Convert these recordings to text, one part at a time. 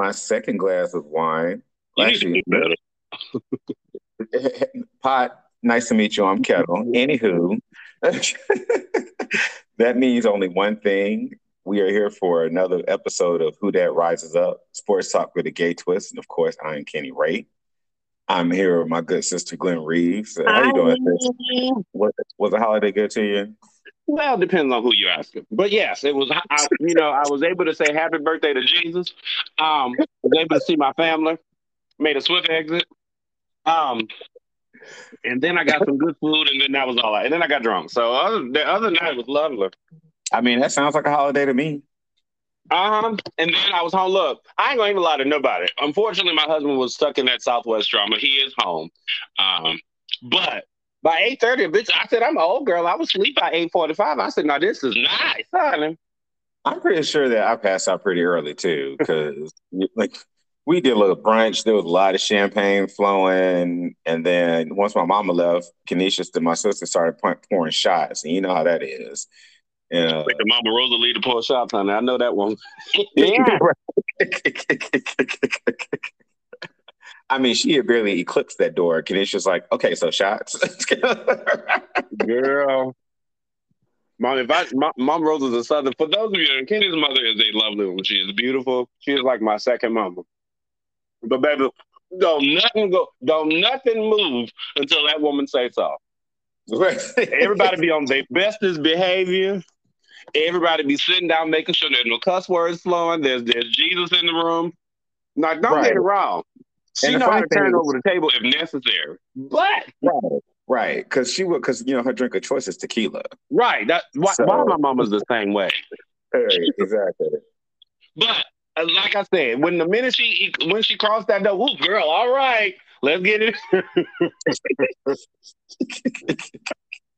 my second glass of wine. You need to Actually, better. pot. Nice to meet you. I'm Kettle. Anywho, that means only one thing. We are here for another episode of Who That Rises Up, Sports Talk with a Gay Twist, and of course, I'm Kenny Ray. I'm here with my good sister Glenn Reeves. How you doing? Was, was the holiday good to you? Well, it depends on who you ask. asking. But yes, it was. I, you know, I was able to say happy birthday to Jesus. Um, was able to see my family. Made a swift exit. Um, and then I got some good food, and then that was all. I, and then I got drunk. So other the other night was lovely. I mean, that sounds like a holiday to me. Um, and then I was home. Look, I ain't gonna even lie to nobody. Unfortunately, my husband was stuck in that Southwest drama. He is home. Um, but by eight thirty, bitch, I said I'm an old girl. I was asleep by eight forty five. I said, "No, this is nice, honey." I'm pretty sure that I passed out pretty early too, because like we did a little brunch. There was a lot of champagne flowing, and then once my mama left, Kenesha and my sister started pour- pouring shots, and you know how that is. Yeah. Uh, like the Mama Rosalie to pour shots, honey. I know that one. I mean, she had barely eclipsed that door. Kenesha's like, okay, so shots. Girl. Mom, if I, my, Mom Rose is a Southern. For those of you, Kenny's mother is a lovely woman. She is beautiful. She is like my second mama. But baby, don't nothing go, don't nothing move until that woman says so. Everybody be on their bestest behavior. Everybody be sitting down, making sure there's no cuss words flowing. There's there's Jesus in the room. Now, don't Right. get it wrong. She know how to turn over the table if necessary. But right, right, because she would, because you know her drink of choice is tequila. right, that why, So- why my mama's the same way. Exactly. But uh, like I said, when the minute she when she crossed that door, ooh, girl, all right, let's get it.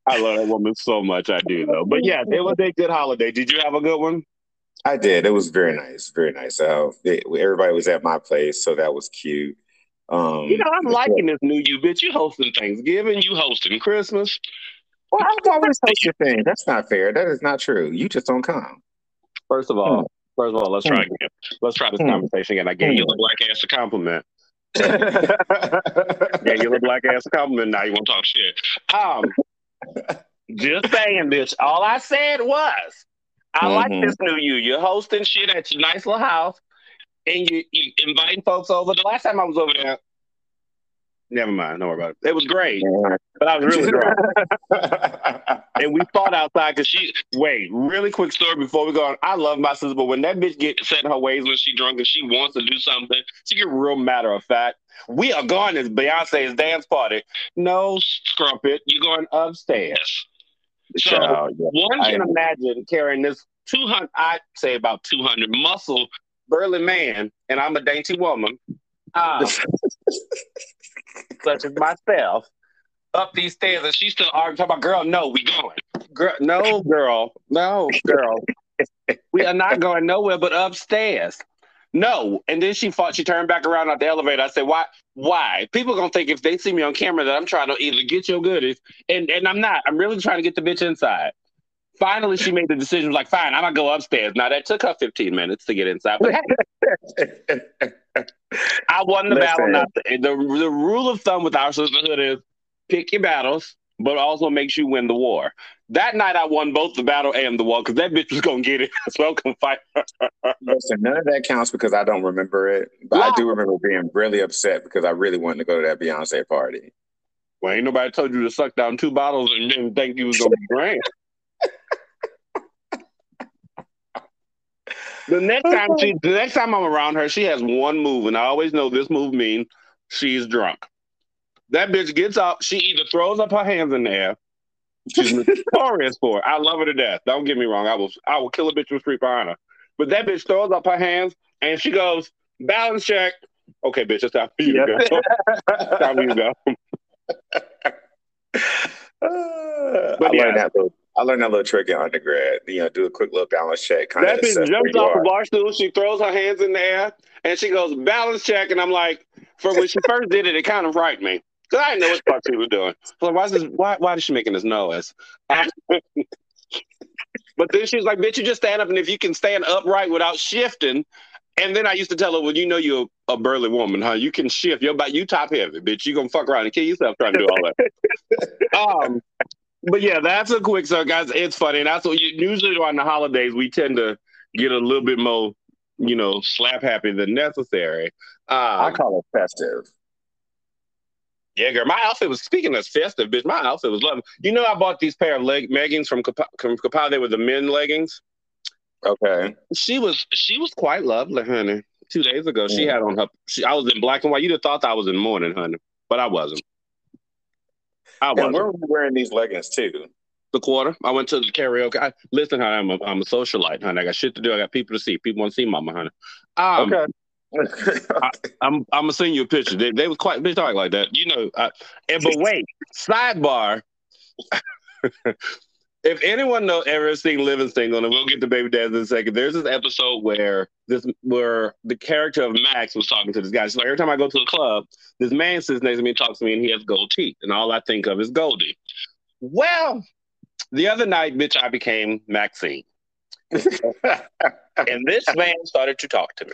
I love that woman so much. I do though. But yeah, it was a good holiday. Did you have a good one? I did. It was very nice, very nice. Uh, it, everybody was at my place, so that was cute. Um, You know, I'm liking this new you, bitch. You hosting Thanksgiving, you hosting Christmas. Well, I'm always host your thing. That's not fair. That is not true. You just don't come. First of all, first of all, let's try Hmm. again. Let's try this Hmm. conversation again. I gave you a black ass a compliment. Yeah, you look black ass a compliment. Now you want to talk shit. Um, just saying, bitch. All I said was, I like Mhm. this new you. You're hosting shit at your nice little house, and you you inviting folks over. The last time I was over there, never mind. Don't worry about it. It was great, but I was really drunk, and we fought outside because she. Wait, really quick story before we go on. I love my sister, but when that bitch get set in her ways when she drunk and she wants to do something, she get real matter of fact. We are going to Beyonce's dance party. No, Scrumpet, you're going upstairs. So Child, yeah. one I- can imagine carrying this 200, I'd say about 200 muscle, burly man, and I'm a dainty woman, uh, such as myself, up these stairs, and she's still arguing, talking about, girl, no, we going. Girl, no, girl, no, girl. we are not going nowhere but upstairs. No. And then she fought, she turned back around at the elevator. I said, why? Why? People gonna think if they see me on camera that I'm trying to either get your goodies, and, and I'm not. I'm really trying to get the bitch inside. Finally, she made the decision, like, fine, I'm gonna go upstairs. Now that took her 15 minutes to get inside. But I won the battle. Listen. Not the, the the rule of thumb with our sisterhood is pick your battles, but also makes you win the war. That night, I won both the battle and the war because that bitch was gonna get it. So gonna fight. Listen, none of that counts because I don't remember it. But I do remember being really upset because I really wanted to go to that Beyonce party. Well, ain't nobody told you to suck down two bottles and didn't think you was gonna be grand. The next time she, the next time I'm around her, she has one move, and I always know this move means she's drunk. That bitch gets up. She either throws up her hands in the air. She's notorious for it. I love her to death. Don't get me wrong. I will, I will kill a bitch with street behind her. But that bitch throws up her hands and she goes balance check. Okay, bitch, it's time for you to go. It's time for you to go. I yeah. learned that little. I learned that little trick in undergrad. You know, do a quick little balance check. Kind That bitch jumps off the bar stool. She throws her hands in the air and she goes balance check. And I'm like, for when she first did it, it kind of frightened me because I didn't know what the fuck she was doing. So like, why is this? Why why is she making this noise? But then she's like, bitch, you just stand up, and if you can stand upright without shifting, and then I used to tell her, well, you know you're a burly woman, huh? You can shift. You're about you top heavy, bitch. You gonna fuck around and kill yourself trying to do all that. um, but yeah, that's a quick so guys. It's funny, and that's what you, usually on the holidays we tend to get a little bit more, you know, slap happy than necessary. Um, I call it festive. Yeah, girl. My outfit was speaking of festive, bitch. My outfit was lovely. You know, I bought these pair of leg leggings from Kapow. They were the men leggings. Okay. She was she was quite lovely, honey. Two days ago, she had on her. She, I was in black and white. You'd have thought I was in mourning, honey, but I wasn't. I wasn't. where were you wearing these leggings too? The quarter. I went to the karaoke. I, listen, honey, I'm a, I'm a socialite, honey. I got shit to do. I got people to see. People want to see mama, honey. Um, okay. I, am I'm, I'm gonna send you a picture. They, they was quite they talk like that, you know. I, and but wait, sidebar. if anyone know ever seen Living Single, and we'll get to Baby Dads in a second. There's this episode where this where the character of Max was talking to this guy. Like, every time I go to the club, this man sits next to me and talks to me, and he has gold teeth, and all I think of is Goldie. Well, the other night, bitch, I became Maxine. and this man started to talk to me.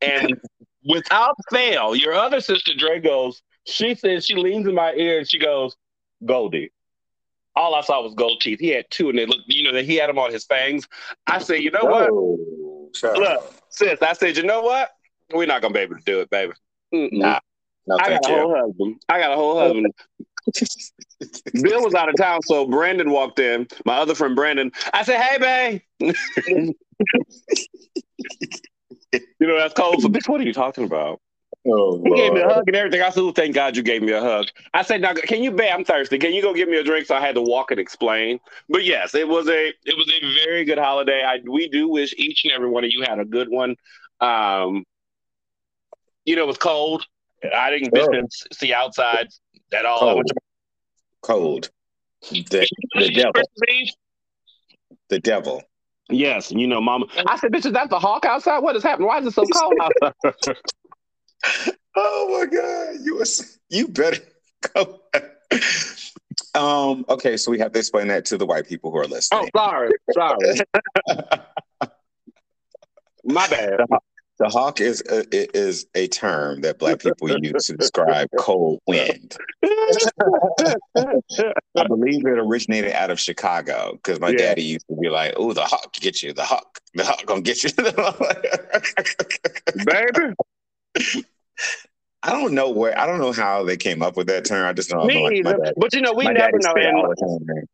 And without fail, your other sister Dre goes, she says she leans in my ear and she goes, Goldie. All I saw was gold teeth. He had two, and they looked, you know, that he had them on his fangs. I said, you know what? Oh, Look, sis, I said, you know what? We're not gonna be able to do it, baby. Nah. No, I got a whole husband. I got a whole oh. husband. Bill was out of town, so Brandon walked in. My other friend Brandon. I said, "Hey, babe." you know, that's cold. So, bitch, what are you talking about? Oh, he gave me a hug and everything. I said, oh, thank God you gave me a hug. I said, now, can you bet I'm thirsty? Can you go give me a drink? So I had to walk and explain. But yes, it was a it was a very good holiday. I we do wish each and every one of you had a good one. Um, you know, it was cold. I didn't oh. see outside at all. Cold. cold. The, the devil. The devil. Yes, you know, Mama. I said, "Bitch, is that the hawk outside? What is happening? Why is it so cold outside?" oh my god, you was you better go. um. Okay, so we have to explain that to the white people who are listening. Oh, sorry, sorry. my bad. The hawk is a, is a term that black people use to describe cold wind. I believe it originated out of Chicago because my yeah. daddy used to be like, "Oh, the hawk get you, the hawk, the hawk gonna get you." Baby. I don't know where. I don't know how they came up with that term. I just know. Me like, dad, but you know, we never know. And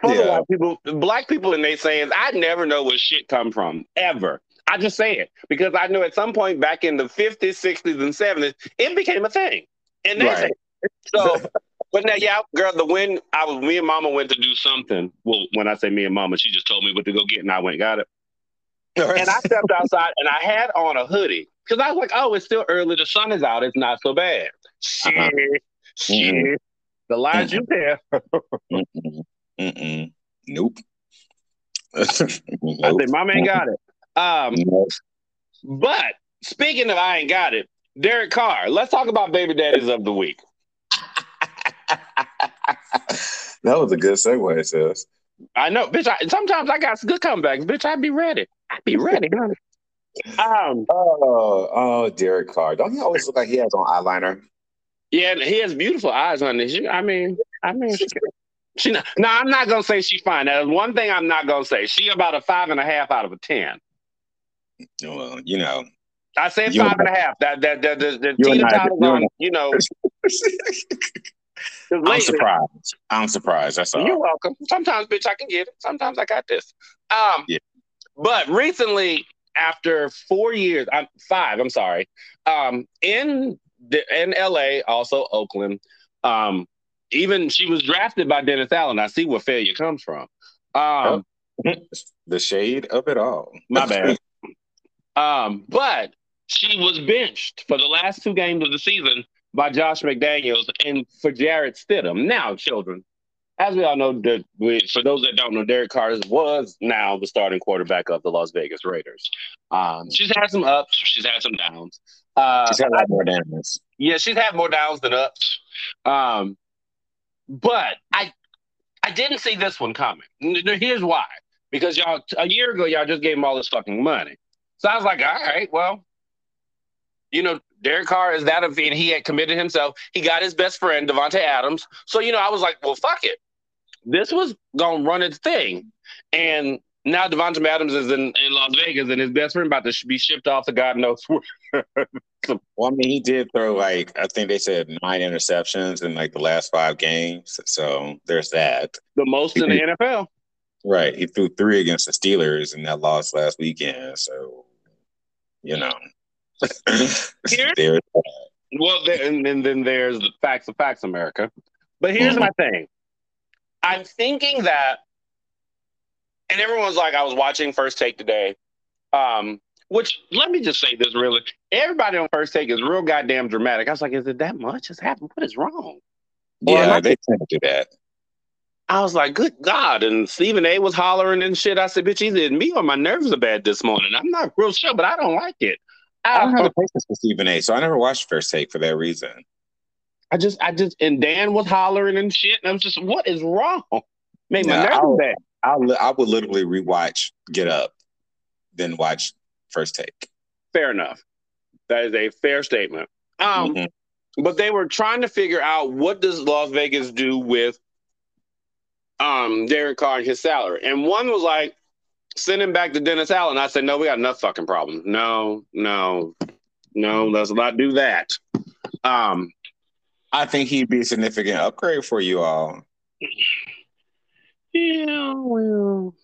for yeah. white people, black people, and they saying, I never know where shit come from ever. I just say it because I know at some point back in the 50s, 60s, and 70s, it became a thing. And that's right. So, but now, yeah, girl, the when I was, me and mama went to do something. Well, when I say me and mama, she just told me what to go get, and I went got it. and I stepped outside and I had on a hoodie because I was like, oh, it's still early. The sun is out. It's not so bad. Shit. Uh-huh. Shit. Mm-hmm. The lies you there. Mm-mm. Mm-mm. Nope. nope. I said, Mama ain't got it. Um, but speaking of I ain't got it, Derek Carr. Let's talk about baby daddies of the week. that was a good segue, sis. I know, bitch. I, sometimes I got good comebacks, bitch. I'd be ready. I'd be ready, honey. Um, oh, oh, Derek Carr. Don't he always look like he has on eyeliner? Yeah, he has beautiful eyes on this. I mean, I mean, she, she no, I'm not gonna say she's fine. That's one thing I'm not gonna say. She about a five and a half out of a ten. Well, you know, I said five and a half. That that that the, the Tina on, you know. I'm surprised. I'm surprised. That's all. You're welcome. Sometimes, bitch, I can get it. Sometimes I got this. Um, yeah. But recently, after four years, I'm five. I'm sorry. Um, in the, in L.A., also Oakland. Um, even she was drafted by Dennis Allen. I see where failure comes from. Um, the shade of it all. My bad. Um, but she was benched for the last two games of the season by Josh McDaniels and for Jarrett Stidham. Now, children, as we all know, that we, for those that don't know, Derek Carr was now the starting quarterback of the Las Vegas Raiders. Um, she's had some ups, she's had some downs. Uh, she's had a lot more downs. Yeah, she's had more downs than ups. Um, but I, I didn't see this one coming. Here's why. because y'all a year ago y'all just gave him all this fucking money. So I was like, all right, well, you know, Derek Carr is that of, and he had committed himself. He got his best friend Davante Adams. So you know, I was like, well, fuck it. This was gonna run its thing, and now Davante Adams is in, in Las Vegas, and his best friend about to be shipped off to God knows where. well, I mean, he did throw like I think they said nine interceptions in like the last five games. So there's that. The most in the NFL. Right. He threw three against the Steelers in that loss last weekend. So, you know. there's well, and, and then there's the facts of facts, America. But here's mm-hmm. my thing. I'm thinking that, and everyone's like, I was watching First Take today. Um, which let me just say this really. Everybody on First Take is real goddamn dramatic. I was like, is it that much has happened? What is wrong? Yeah, they tend to do that. I was like, good God. And Stephen A was hollering and shit. I said, bitch, either me or my nerves are bad this morning. I'm not real sure, but I don't like it. I don't have a patience for Stephen A, so I never watched First Take for that reason. I just, I just, and Dan was hollering and shit, and I was just, what is wrong? Made my nerves bad. I'll, I would literally rewatch Get Up, then watch First Take. Fair enough. That is a fair statement. Um, mm-hmm. but they were trying to figure out what does Las Vegas do with um Derek Carr and his salary. And one was like, send him back to Dennis Allen. I said, no, we got enough fucking problems. No, no, no, let's not do that. Um, I think he'd be a significant upgrade for you all. Yeah, well,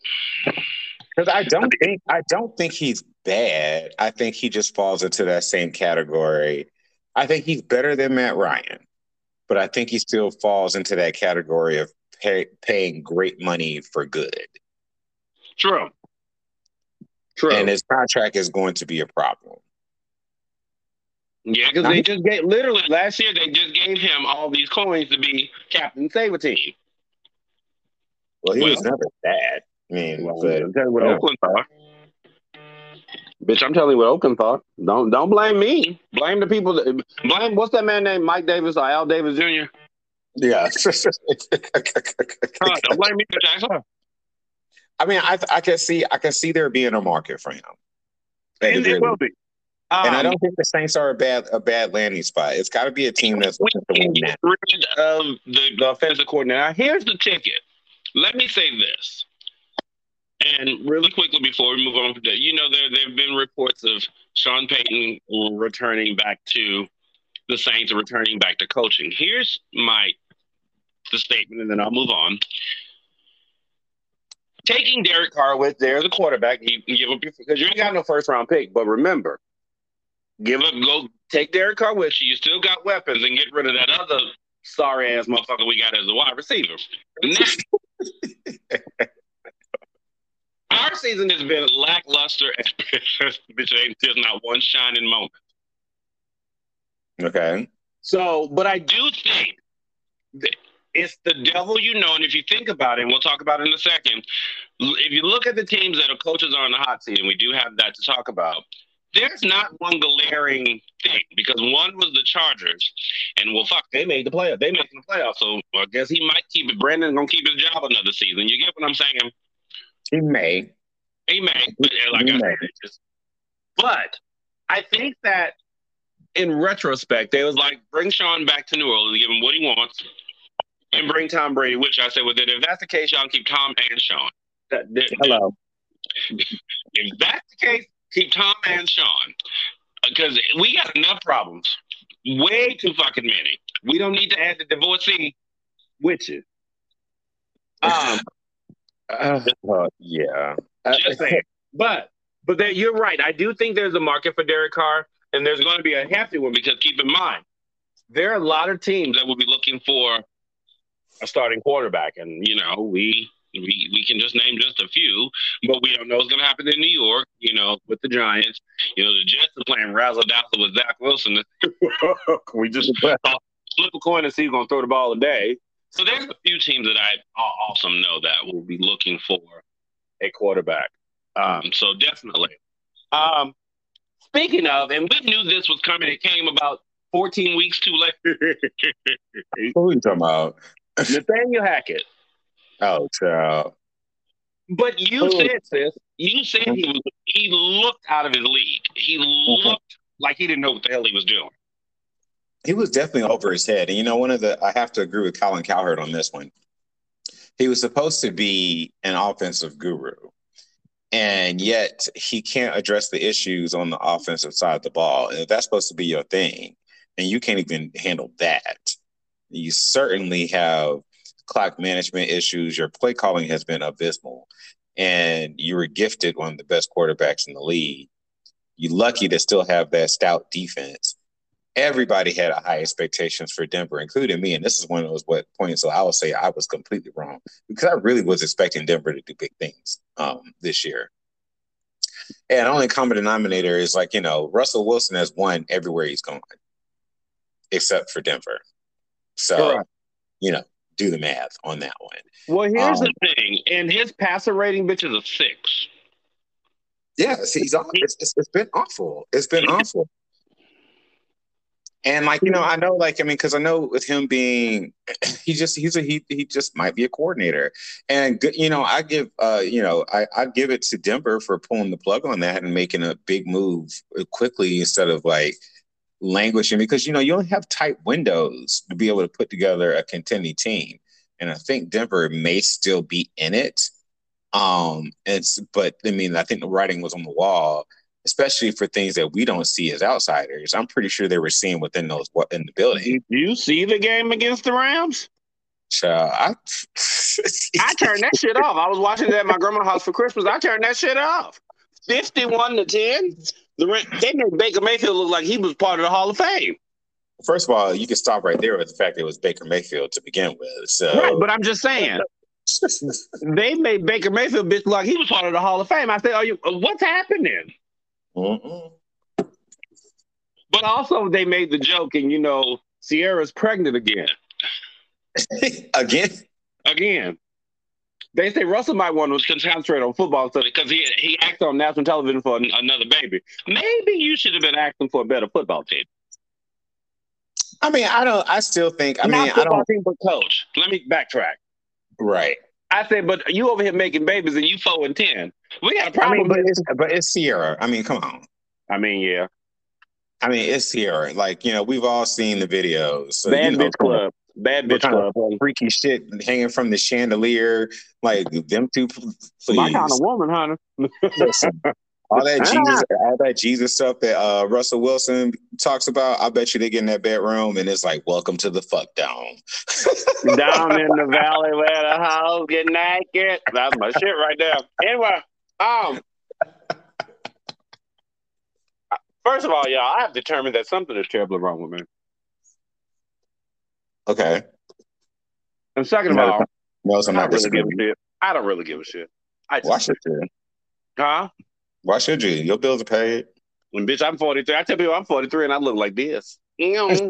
because I don't think I don't think he's bad. I think he just falls into that same category. I think he's better than Matt Ryan, but I think he still falls into that category of pay, paying great money for good. True. True. And his contract is going to be a problem. Yeah, because they just gave literally last year they just gave him all these coins to be captain save a team. Well, he well, was never bad. I mean, well, but, I'm telling you what yeah. Oakland thought. Bitch, I'm telling you what Oakland thought. Don't don't blame me. Blame the people. That, blame what's that man named Mike Davis or Al Davis Jr. Yeah. don't blame me, Jackson. I mean, I I can see I can see there being a market for him. And it will be. Um, and I um, don't think the Saints are a bad a bad landing spot. It's got to be a team that's looking to win that. Rid of the, the offensive coordinator. Now, here's the ticket. Let me say this, and really quickly before we move on from that, you know there there have been reports of Sean Payton returning back to the Saints, returning back to coaching. Here's my the statement, and then I'll move on taking Derek Carr with there the quarterback, you, you give up because you ain't got no first round pick. But remember, give up, go take Derek Carr with you. You still got weapons, and get rid of that other sorry ass motherfucker we got as a wide receiver. Next, our season has been lackluster. Bitch, ain't there's not one shining moment. Okay. So, but I do think it's the devil you know. And if you think about it, and we'll talk about it in a second, if you look at the teams that are coaches are on the hot seat, and we do have that to talk about, there's not one glaring thing because one was the Chargers, and well, fuck, they made the playoff. They made the playoffs, so I guess he might keep it. Brandon's gonna keep his job another season. You get what I'm saying? He may. He may. But like he I may. said, just, but I think that in retrospect, they was like, bring Sean back to New Orleans, give him what he wants and bring Tom Brady, which I said, well, then if that's the case, y'all keep Tom and Sean. That, that, Hello. If that's the case, keep Tom and Sean. Because we got enough problems. Way too fucking many. We don't need to add the divorcee witches. Um, uh, yeah. Just saying. But but that you're right. I do think there's a market for Derek Carr, and there's going to be a hefty one because keep in mind, there are a lot of teams that will be looking for a starting quarterback. And, you know, we we, we can just name just a few, but we don't know what's going to happen in New York, you know, with the Giants. You know, the Jets are playing razzle dazzle with Zach Wilson. we just flip a coin and see who's going to throw the ball today. So there's a few teams that I also know that will be looking for a quarterback. Um, so definitely. Um, speaking of, and we knew this was coming, it came about 14 weeks too late. what are you talking about? Nathaniel Hackett. Oh, child. But you said this. You said he was. He looked out of his league. He looked mm-hmm. like he didn't know what the hell he was doing. He was definitely over his head, and you know, one of the I have to agree with Colin Cowherd on this one. He was supposed to be an offensive guru, and yet he can't address the issues on the offensive side of the ball. And if that's supposed to be your thing, and you can't even handle that, you certainly have clock management issues. Your play calling has been abysmal, and you were gifted one of the best quarterbacks in the league. You're lucky to still have that stout defense. Everybody had high expectations for Denver, including me. And this is one of those what points. So I will say I was completely wrong because I really was expecting Denver to do big things um, this year. And only common denominator is like, you know, Russell Wilson has won everywhere he's gone, except for Denver. So, you know, do the math on that one. Well, here's um, the thing, and his passer rating, bitch, is a six. Yeah, see, he's it's, it's, it's been awful. It's been awful. And like you know, I know, like I mean, because I know with him being, he just he's a he he just might be a coordinator, and you know, I give uh you know I I give it to Denver for pulling the plug on that and making a big move quickly instead of like languishing because you know you only have tight windows to be able to put together a contending team, and I think Denver may still be in it. Um, it's but I mean I think the writing was on the wall, especially for things that we don't see as outsiders. I'm pretty sure they were seeing within those what in the building. Did you see the game against the Rams? So I, I turned that shit off. I was watching that at my grandma's house for Christmas. I turned that shit off. 51 to 10. The they made Baker Mayfield look like he was part of the Hall of Fame. First of all, you can stop right there with the fact that it was Baker Mayfield to begin with. So, right, but I'm just saying, they made Baker Mayfield bitch like he was part of the Hall of Fame. I said, "Are you? What's happening?" Mm-mm. But also, they made the joke, and you know, Ciara's pregnant again. again. Again. They say Russell might want to concentrate on football study because he he acted on national television for an, another baby. Maybe you should have been asking for a better football team. I mean, I don't. I still think. I Not mean, I don't. Team, but coach. Let me backtrack. Right. I said, but you over here making babies and you four and ten. We got a problem. I mean, but it's but it's Ciara. I mean, come on. I mean, yeah. I mean, it's Ciara. Like you know, we've all seen the videos. So, Bad you know, bitch club. Bad bitch club. Freaky shit hanging from the chandelier. Like them two. Please. My kind of woman, honey. all that Jesus, all that Jesus stuff that uh, Russell Wilson talks about. I bet you they get in that bedroom and it's like, "Welcome to the fuck down." down in the valley where the house get naked. That's my shit right there. Anyway, um. First of all, y'all, I have determined that something is terribly wrong with me. Okay. And second of all, no, I'm not really give a shit. I don't really give a shit. I just, Why should you? Huh? Why should you? Your bills are paid. When bitch, I'm 43. I tell people I'm 43 and I look like this. anyway,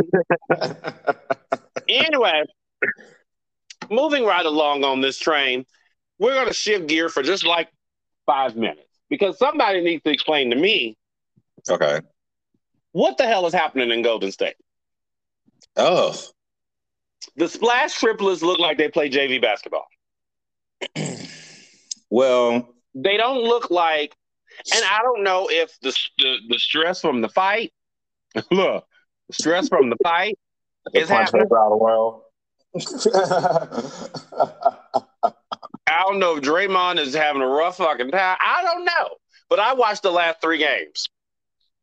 moving right along on this train, we're going to shift gear for just like five minutes because somebody needs to explain to me. Okay. What the hell is happening in Golden State? Oh, the Splash Triplets look like they play JV basketball. well, they don't look like, and I don't know if the the, the stress from the fight, look, the stress from the fight is happening. Out I don't know if Draymond is having a rough fucking time. I don't know, but I watched the last three games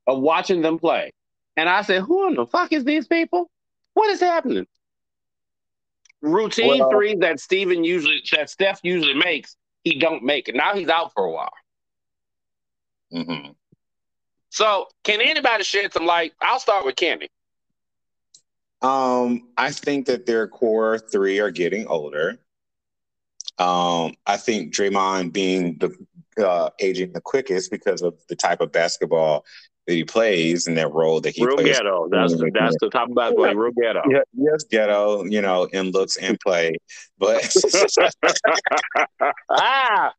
of watching them play, and I said, "Who in the fuck is these people? What is happening?" Routine well, threes that Steven usually that Steph usually makes, he don't make it. Now he's out for a while. Mm-hmm. So, can anybody shed some light? I'll start with Kenny. Um, I think that their core three are getting older. Um, I think Draymond being the uh, aging the quickest because of the type of basketball that he plays and that role that he real plays. ghetto. That's the, that's the top of that play. Real ghetto. Yeah, yes, ghetto. You know, in looks and play, but ah.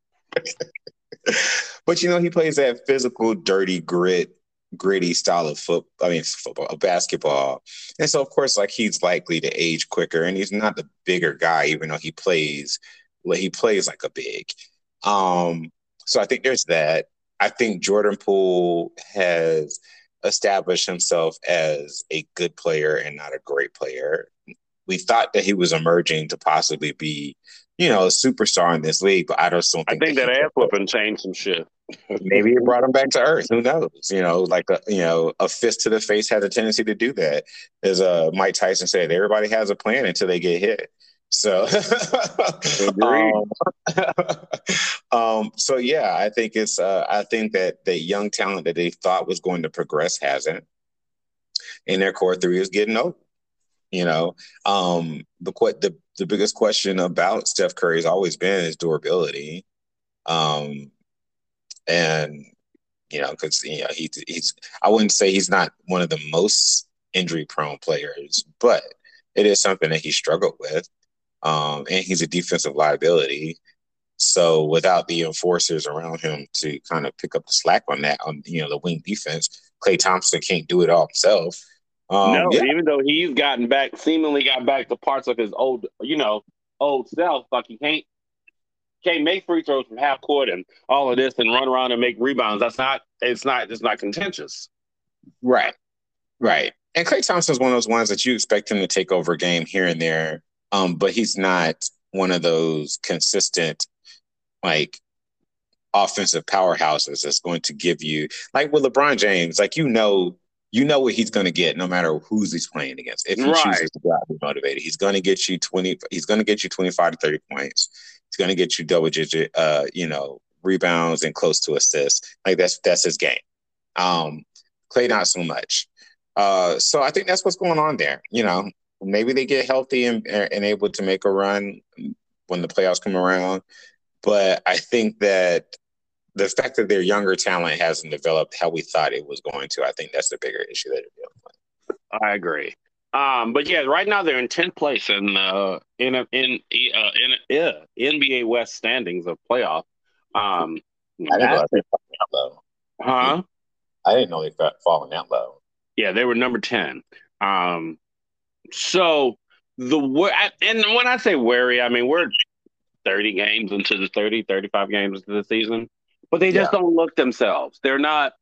but you know, he plays that physical, dirty grit, gritty style of foot. I mean, football, basketball, and so of course, like he's likely to age quicker, and he's not the bigger guy, even though he plays. Well, he plays like a big. Um, so I think there's that. I think Jordan Poole has established himself as a good player and not a great player. We thought that he was emerging to possibly be, you know, a superstar in this league, but I just don't think. I think that, that ass whooping changed some shit. Maybe it brought him back to earth. Who knows? You know, like a you know, a fist to the face has a tendency to do that. As uh, Mike Tyson said, everybody has a plan until they get hit. So, um, um, so yeah, I think it's. Uh, I think that the young talent that they thought was going to progress hasn't, and their core three is getting old. You know, um, the the the biggest question about Steph Curry has always been his durability, um, and you know, because you know he, he's. I wouldn't say he's not one of the most injury prone players, but it is something that he struggled with um, and he's a defensive liability. So without the enforcers around him to kind of pick up the slack on that, on you know the wing defense, Klay Thompson can't do it all himself. Um, no, yeah. even though he's gotten back, seemingly got back to parts of his old, you know, old self. Like he can't can't make free throws from half court and all of this and run around and make rebounds. That's not. It's not. It's not contentious. Right. Right. And Klay Thompson's one of those ones that you expect him to take over a game here and there um, but he's not one of those consistent, like, offensive powerhouses that's going to give you, like with LeBron James, like, you know, you know what he's going to get no matter who's he's playing against. If he right. chooses to go out and be motivated, he's going to get you 20, he's going to get you 25 to 30 points. He's going to get you double digit, uh, you know, rebounds and close to assists. Like that's, that's his game. Um, Klay, not so much. Uh, so I think that's what's going on there. You know, maybe they get healthy and, and able to make a run when the playoffs come around. But I think that the fact that their younger talent hasn't developed how we thought it was going to, I think that's the bigger issue that they're dealing with. I agree. Um, but yeah, right now they're in tenth place in uh, in in uh, in yeah, NBA West standings of playoff. Um, I didn't know they that low. Huh? I didn't know they fallen that low. Yeah, they were number ten. Um, so the and when I say wary, I mean we're 30 games into the 30, 35 games into the season, but they just yeah. don't look themselves. They're not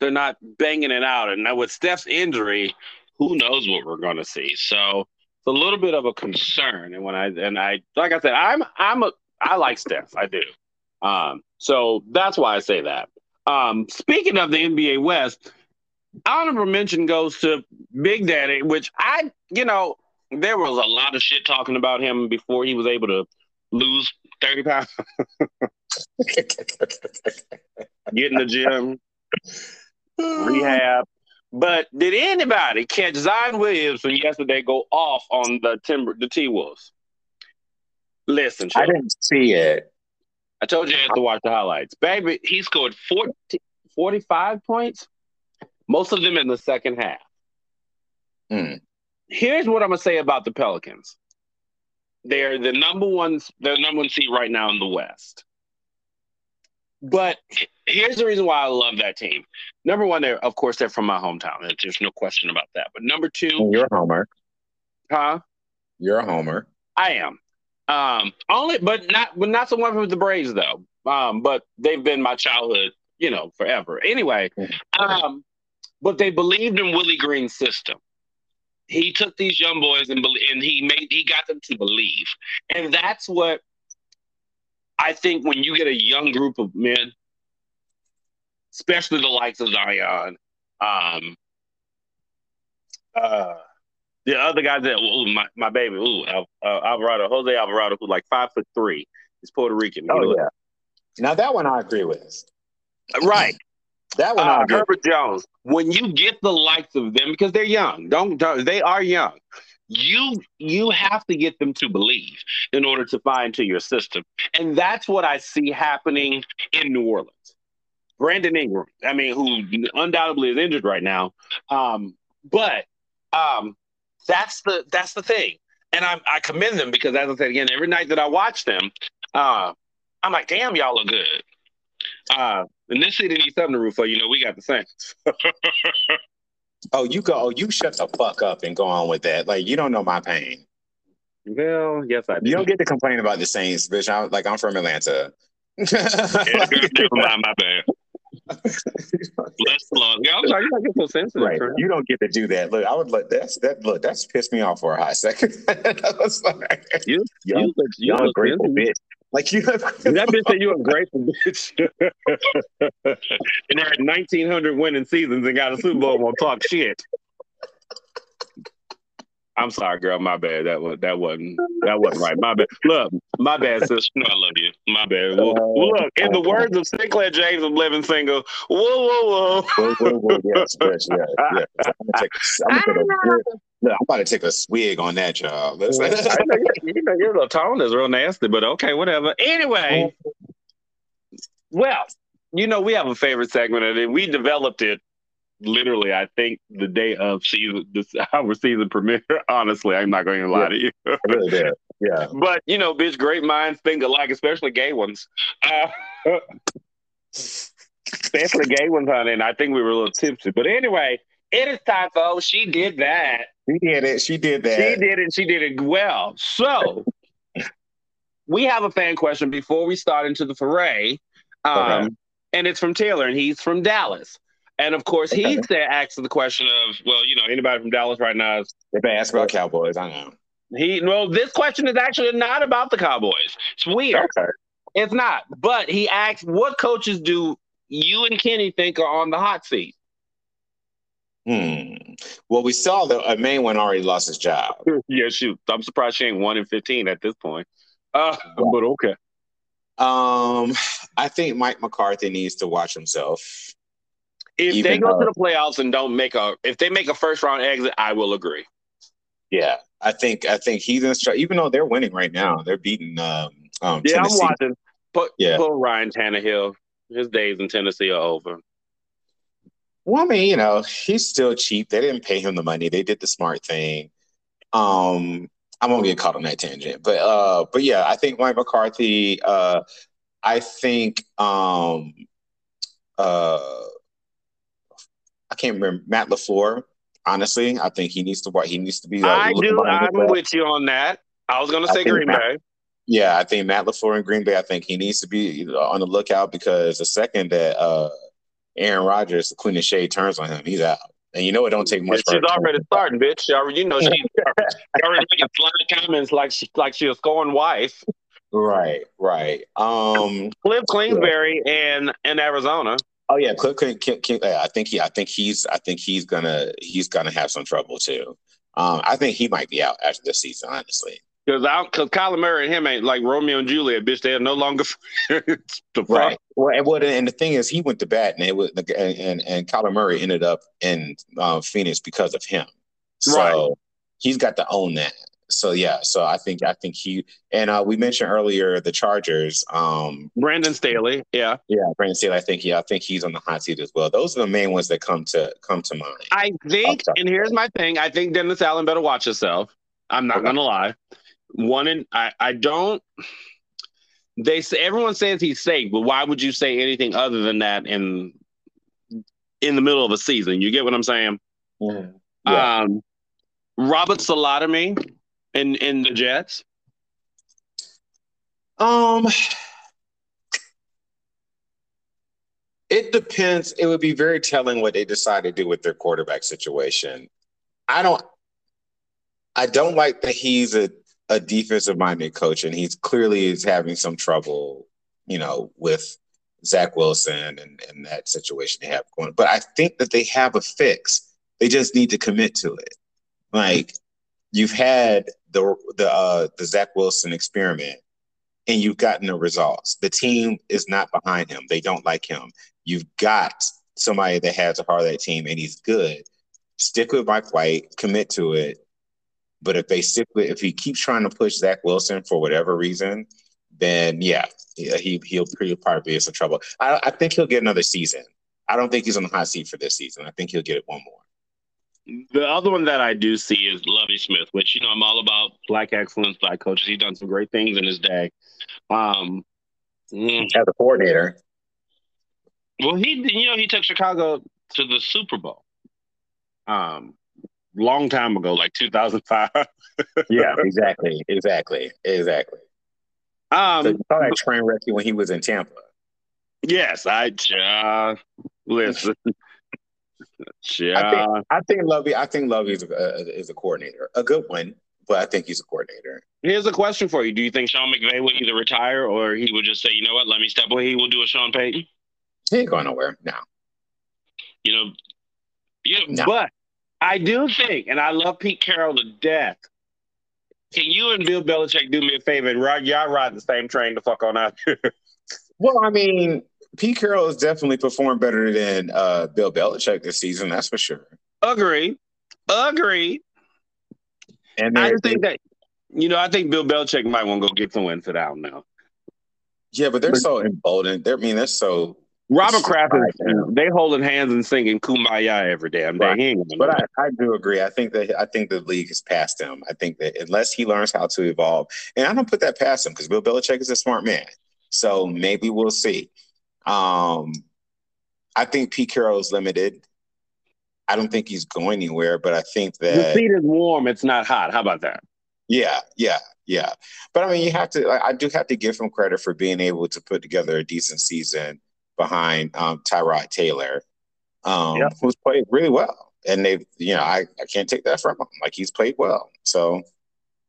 they're not banging it out. And now with Steph's injury, who knows what we're going to see. So it's a little bit of a concern. And when I and I like I said, I'm I'm a I like Steph. I do. Um, so that's why I say that. Um, speaking of the NBA West, honorable mention goes to Big Daddy, which I, you know, there was a lot of shit talking about him before he was able to lose 30 pounds. Get in the gym, rehab. But did anybody catch Zion Williamson yesterday go off on the Timber the T Wolves? Listen, children. I didn't see it. I told you I had to watch the highlights. Baby, he scored 40, 45 points most of them in the second half. Mm. Here's what I'm gonna say about the Pelicans. They're the number one, they're the number one seed right now in the West. But here's the reason why I love that team. Number one, they're of course they're from my hometown. There's no question about that. But number two, you're a homer, huh? You're a homer. I am. Um, only, but not, but not so much with the Braves though. Um, but they've been my childhood, you know, forever. Anyway, mm-hmm. um, but they believed in Willie Green's system. He took these young boys and and he made he got them to believe, and that's what I think when you get a young group of men, especially the likes of Zion, um, uh, the other guy that ooh, my my baby, ooh, uh, Alvarado, Jose Alvarado, who's like five foot three, he's Puerto Rican. Oh yeah. Now that one I agree with. Right. That one, uh, Herbert Jones. When you get the likes of them, because they're young, don't, don't they are young. You you have to get them to believe in order to buy into your system, and that's what I see happening in New Orleans. Brandon Ingram, I mean, who undoubtedly is injured right now, um, but um, that's the that's the thing, and I, I commend them because, as I said again, every night that I watch them, uh, I'm like, damn, y'all look good. Uh, and this city needs something to root for. You know, we got the Saints. oh, you go. Oh, you shut the fuck up and go on with that. Like you don't know my pain. Well, yes, I do. You don't get to complain about the Saints, bitch. I'm like I'm from Atlanta. never mind, my bad. Let's slow. Yeah, I'm sorry, you don't get so sensitive. Right. You don't get to do that. Look, I would let that's that look, that's pissed me off for a hot second. I was like, you, you, you young grateful bitch. Like you that bitch said you a grateful bitch. and they had 1900 winning seasons and got a Super Bowl won't talk shit. I'm sorry, girl. My bad. That was that wasn't that wasn't right. My bad. Look, my bad, sis. No, I love you. My bad. Well, well, uh, look, in the words of Synclaire James of Living Single, whoa, whoa, whoa. whoa, whoa, whoa. Yes, yes, yeah, yeah. I'm, gonna take, I'm, gonna I'm about to take a swig on that, y'all. I know, you know, your little tone is real nasty, but okay, whatever. Anyway, well, you know, we have a favorite segment, and we developed it literally, I think the day of season, this our season premiere. Honestly, I'm not going to lie yeah, to you. really did. Yeah. But you know, bitch, great minds think alike, especially gay ones. Uh, especially gay ones, honey. And I think we were a little tipsy. But anyway, it is oh, she did that. She did it. She did that. She did it. She did it well. So we have a fan question before we start into the foray. Um, okay. And it's from Taylor, and he's from Dallas. And of course, he said, asked the question of, well, you know, anybody from Dallas right now is. If they ask about Cowboys, I know. He well, this question is actually not about the Cowboys. It's weird. Okay. It's not. But he asked, what coaches do you and Kenny think are on the hot seat? Hmm. Well, we saw that a main one already lost his job. yeah, shoot. I'm surprised she ain't one in fifteen at this point. Uh, yeah. but okay. Um, I think Mike McCarthy needs to watch himself. If Even they go though, to the playoffs and don't make a, if they make a first round exit, I will agree. Yeah, I think I think he's in. Even though they're winning right now, they're beating. Um, um, yeah, Tennessee. I'm watching. Put, yeah. put Ryan Tannehill. His days in Tennessee are over. Well, I mean, you know, he's still cheap. They didn't pay him the money. They did the smart thing. Um, I won't get caught on that tangent, but uh, but yeah, I think Mike McCarthy. Uh, I think um, uh, I can't remember Matt LaFleur. Honestly, I think he needs to what he needs to be. Uh, I do. I'm with you on that. I was going to say Green Matt, Bay. Yeah, I think Matt LaFleur in Green Bay. I think he needs to be on the lookout because the second that uh, Aaron Rodgers, the Queen of Shade, turns on him, he's out. And you know it don't take much. She's already starting, bitch. Already, you know, she's already making flying comments like she like she a scorned wife. Right, right. Um, Cliff Kingsbury yeah. in in Arizona. Oh yeah, Cliff. I think he. I think he's. I think he's gonna. He's gonna have some trouble too. Um, I think he might be out after this season, honestly. Because because Kyler Murray and him ain't like Romeo and Juliet, bitch. They are no longer friends. right. Well, and, well, and the thing is, he went to bat, and it was and and, and Kyler Murray ended up in uh, Phoenix because of him. So right. he's got to own that. So yeah, so I think I think he and uh, we mentioned earlier the Chargers. Um, Brandon Staley, yeah, yeah, Brandon Staley. I think yeah, I think he's on the hot seat as well. Those are the main ones that come to come to mind. I think, and here's my thing: I think Dennis Allen better watch himself. I'm not okay. gonna lie. One in I I don't. They say everyone says he's safe, but why would you say anything other than that in in the middle of a season? You get what I'm saying? Mm-hmm. Yeah. Um, Robert Saleh in in the Jets? Um, it depends. It would be very telling what they decide to do with their quarterback situation. I don't. I don't like that he's a a defensive minded coach, and he's clearly is having some trouble, you know, with Zach Wilson and, and that situation they have going. But I think that they have a fix. They just need to commit to it. Like you've had the the uh, the Zach Wilson experiment, and you've gotten the results. The team is not behind him; they don't like him. You've got somebody that has a part of that team, and he's good. Stick with Mike White, commit to it. But if they stick with, if he keeps trying to push Zach Wilson for whatever reason, then yeah, he he'll, he'll probably be in some trouble. I, I think he'll get another season. I don't think he's on the hot seat for this season. I think he'll get it one more. The other one that I do see is Lovie Smith, which you know I'm all about black excellence, black coaches. He's done some great things in his day. Um, mm. as a coordinator. Well, he you know he took Chicago to the Super Bowl. Um, long time ago, like 2005. yeah, exactly, exactly, exactly. Um, so you saw that train wreck when he was in Tampa. Yes, I uh, listen. yeah, I think, I think Lovie. I think Lovie is a, is a coordinator, a good one, but I think he's a coordinator. Here's a question for you: Do you think Sean McVay would either retire or he would just say, "You know what? Let me step away." He will do a Sean Payton. He ain't going nowhere now. You know, you know, no. but I do think, and I love Pete Carroll to death. Can you and Bill Belichick do me a favor and ride y'all ride the same train to fuck on out here? well, I mean, Pete Carroll has definitely performed better than uh, Bill Belichick this season. That's for sure. Agree. Agree. And I think that you know, I think Bill Belichick might want to go get some wins for that now. Yeah, but they're so emboldened. They're, I mean, they're so. Robert Kraft is they holding hands and singing "Kumbaya" every damn day. Right. but I, I do agree. I think that I think the league has passed him. I think that unless he learns how to evolve, and I don't put that past him because Bill Belichick is a smart man. So maybe we'll see. Um, I think Pete Carroll is limited. I don't think he's going anywhere, but I think that the seat is warm. It's not hot. How about that? Yeah, yeah, yeah. But I mean, you have to. I do have to give him credit for being able to put together a decent season behind um, Tyrod Taylor, um, yep. who's played really well. And they, you know, I, I can't take that from him. Like he's played well. So,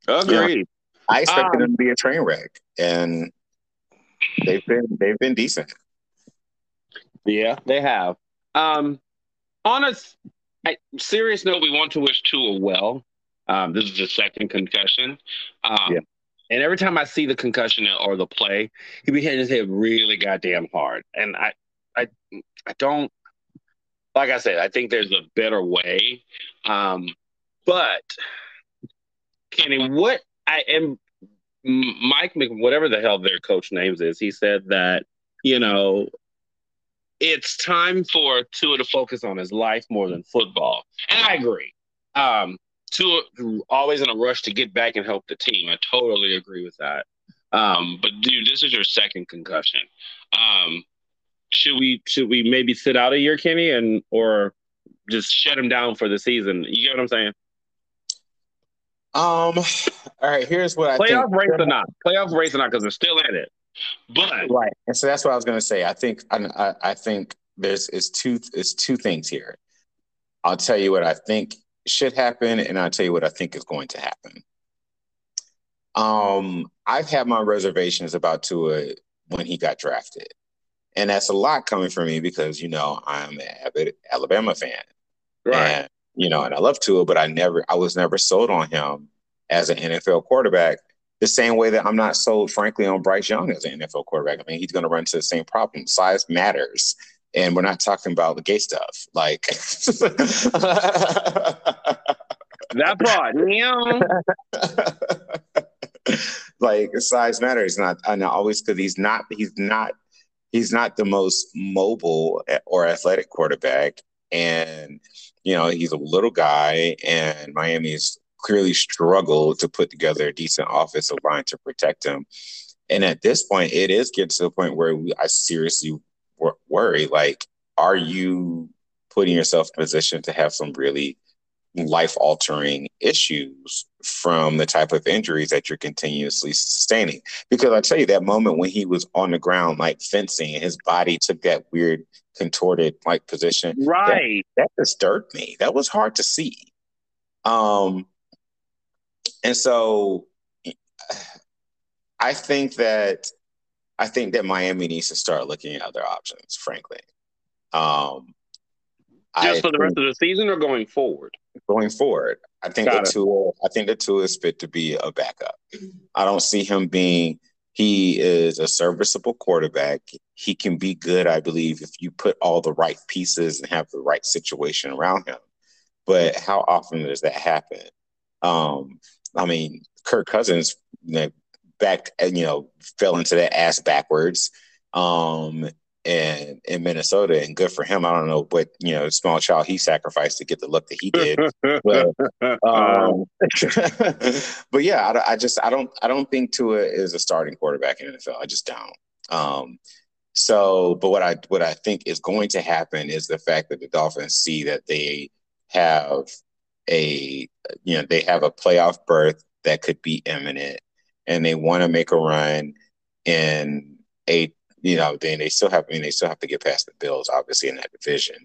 agreed. You know, I expected um, him to be a train wreck, and they've been they've been decent. Yeah, they have. Um, on a serious note, we want to wish Tua well. Um, this is his second concussion. Um, yeah. And every time I see the concussion or the play, he be hitting his head really goddamn hard. And I, I, I don't. Like I said, I think there's a better way. Um, but Kenny, what I am, Mike, whatever the hell their coach names is, he said that you know it's time for Tua to focus on his life more than football. And I agree. Um, Tua always in a rush to get back and help the team. I totally agree with that. Um, but dude, this is your second concussion. Um, should we should we maybe sit out a year, Kenny, and or just shut him down for the season? You get what I'm saying? Um. All right. Here's what I playoff race or not. Playoff race or not because they're still in it. But right, and so that's what I was going to say. I think I, I think there's is two is two things here. I'll tell you what I think should happen, and I'll tell you what I think is going to happen. Um, I've had my reservations about Tua when he got drafted, and that's a lot coming from me because you know I'm an avid Alabama fan, right? And, you know, and I love Tua, but I never, I was never sold on him as an NFL quarterback the same way that I'm not sold, frankly, on Bryce Young as an NFL quarterback. I mean, he's going to run into the same problem. Size matters. And we're not talking about the gay stuff. Like, that part. like, size matters. Not, know always because he's not, he's not, he's not the most mobile or athletic quarterback. And, you know, he's a little guy, and Miami's clearly struggled to put together a decent offensive line to protect him. And at this point, it is getting to the point where we, I seriously wor- worry like, are you putting yourself in a position to have some really life altering issues from the type of injuries that you're continuously sustaining? Because I tell you, that moment when he was on the ground, like fencing, and his body took that weird contorted like position. Right. That, that disturbed me. That was hard to see. Um, and so I think that I think that Miami needs to start looking at other options, frankly. Um, just I for the rest of the season or going forward? Going forward. I think Got the Tua I think the Tua is fit to be a backup. I don't see him being he is a serviceable quarterback. He can be good, I believe, if you put all the right pieces and have the right situation around him. But how often does that happen? Um, I mean, Kirk Cousins you know, back, and you know, fell into that ass backwards. Um, and in Minnesota, and good for him. I don't know what you know, small child he sacrificed to get the look that he did. but, um, but yeah, I, I, just I don't I don't think Tua is a starting quarterback in NFL. I just don't. Um, so, but what I what I think is going to happen is the fact that the Dolphins see that they have a you know they have a playoff berth that could be imminent and they want to make a run in a you know, then they still have I mean they still have to get past the Bills, obviously, in that division.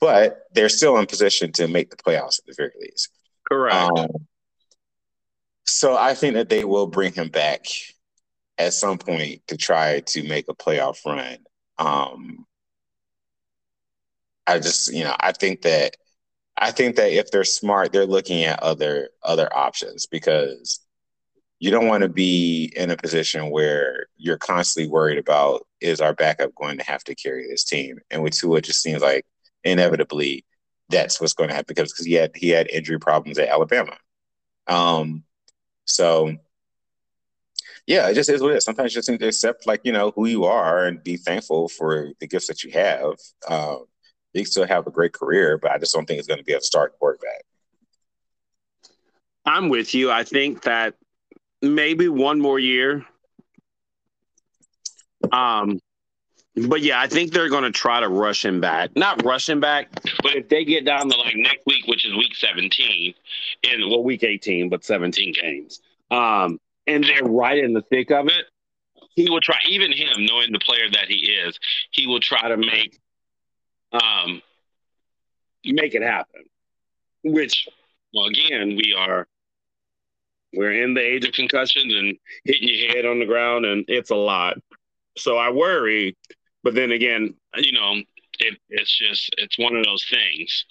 But they're still in position to make the playoffs at the very least. Correct. Um, so I think that they will bring him back at some point to try to make a playoff run. Um, I just, you know, I think that I think that if they're smart, they're looking at other other options because you don't want to be in a position where you're constantly worried about is our backup going to have to carry this team? And with Tua, it just seems like inevitably that's what's going to happen because he had he had injury problems at Alabama. Um, so yeah, it just is what it is. Sometimes you just need to accept like you know who you are and be thankful for the gifts that you have. Um, you still have a great career, but I just don't think it's going to be a start quarterback. I'm with you. I think that maybe one more year. Um, but yeah, I think they're going to try to rush him back. Not rush him back, but if they get down to like next week, which is week 17, in well, week 18, but 17 games, um, and they're right in the thick of it, he will try. Even him, knowing the player that he is, he will try to make um, make it happen. Which, well, again, we are we're in the age of concussions and hitting your head on the ground, and it's a lot. So I worry, but then again, you know, it, it's just it's one of those things.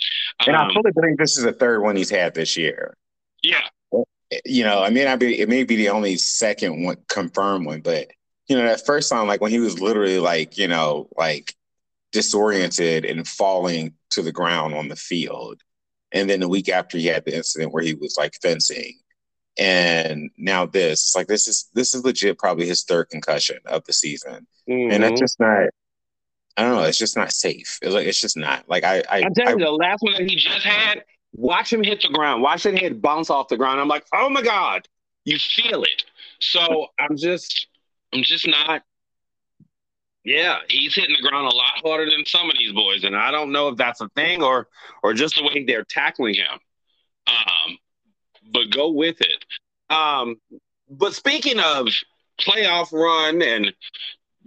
And um, I fully believe this is the third one he's had this year. Yeah, you know, I mean, I be it may be the only second one confirmed one, but you know, that first time, like when he was literally like, you know, like disoriented and falling to the ground on the field. And then the week after he had the incident where he was like fencing. And now this, it's like this is this is legit probably his third concussion of the season. Mm-hmm. And that's mm-hmm. just not I don't know, it's just not safe. It's like it's just not. Like I I I'm telling you, the last one that he just had, watch him hit the ground, watch his head bounce off the ground. I'm like, oh my God, you feel it. So I'm just I'm just not yeah, he's hitting the ground a lot harder than some of these boys, and I don't know if that's a thing or or just the way they're tackling him. Um, but go with it. Um, but speaking of playoff run and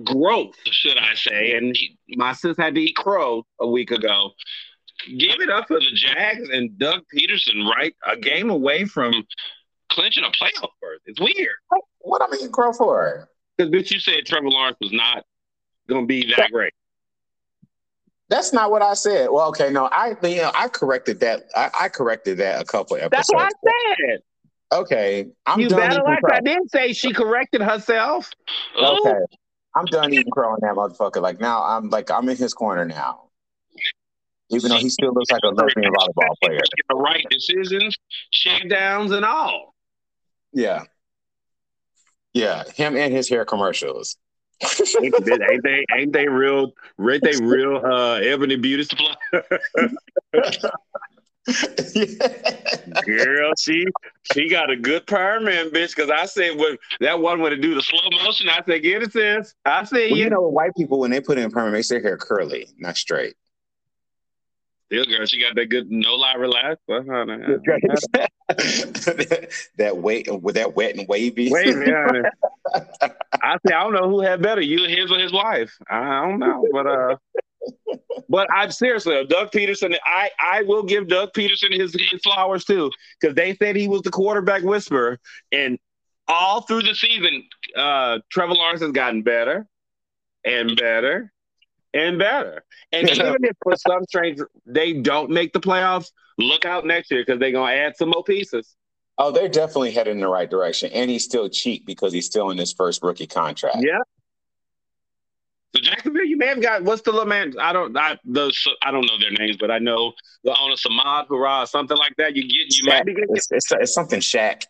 growth, should I say? And my sis had to eat crow a week ago. Give it up for the Jags and Doug Pederson, right? A game away from clinching a playoff berth. It's weird. What am I eating crow for? Because bitch, you said Trevor Lawrence was not going to be that great. That's not what I said. Well, okay, no, I you know I corrected that. I, I corrected that a couple episodes. That's what I said. Okay, I'm you done better like I didn't say she corrected herself. Okay, Ooh. I'm done eating crow on that motherfucker. Like now, I'm like I'm in his corner now. Even though he still looks like a lesbian volleyball player. The right decisions, shakedowns, and all. Yeah, yeah, him and his hair commercials ain't, they ain't they real ain't they real uh ebony beauty supply Girl, she she got a good perm bitch. Because I said when that one to do the slow motion, I said, get it, sis. I said, well, you know, white people when they put in perm, they make their hair curly, not straight. Still, girl, she got that good no lie relax. That wet with that wet and wavy. I say I don't know who had better, you, his, or his wife. I don't know, but uh, but I'm seriously, Doug Pederson. I I will give Doug Pederson his, his flowers too, because they said he was the quarterback whisperer, and all through the season, uh, Trevor Lawrence has gotten better and better and better. And even if for some strange they don't make the playoffs, look out next year because they're gonna add some more pieces. Oh, they're definitely headed in the right direction, and he's still cheap because he's still in his first rookie contract. Yeah. So Jacksonville, you may have got what's the little man? I don't, I those, I don't know their names, but I know the owner Samad Hurrah, something like that. You get, you Shaq. might be getting. It's, it's, it's something Shaq.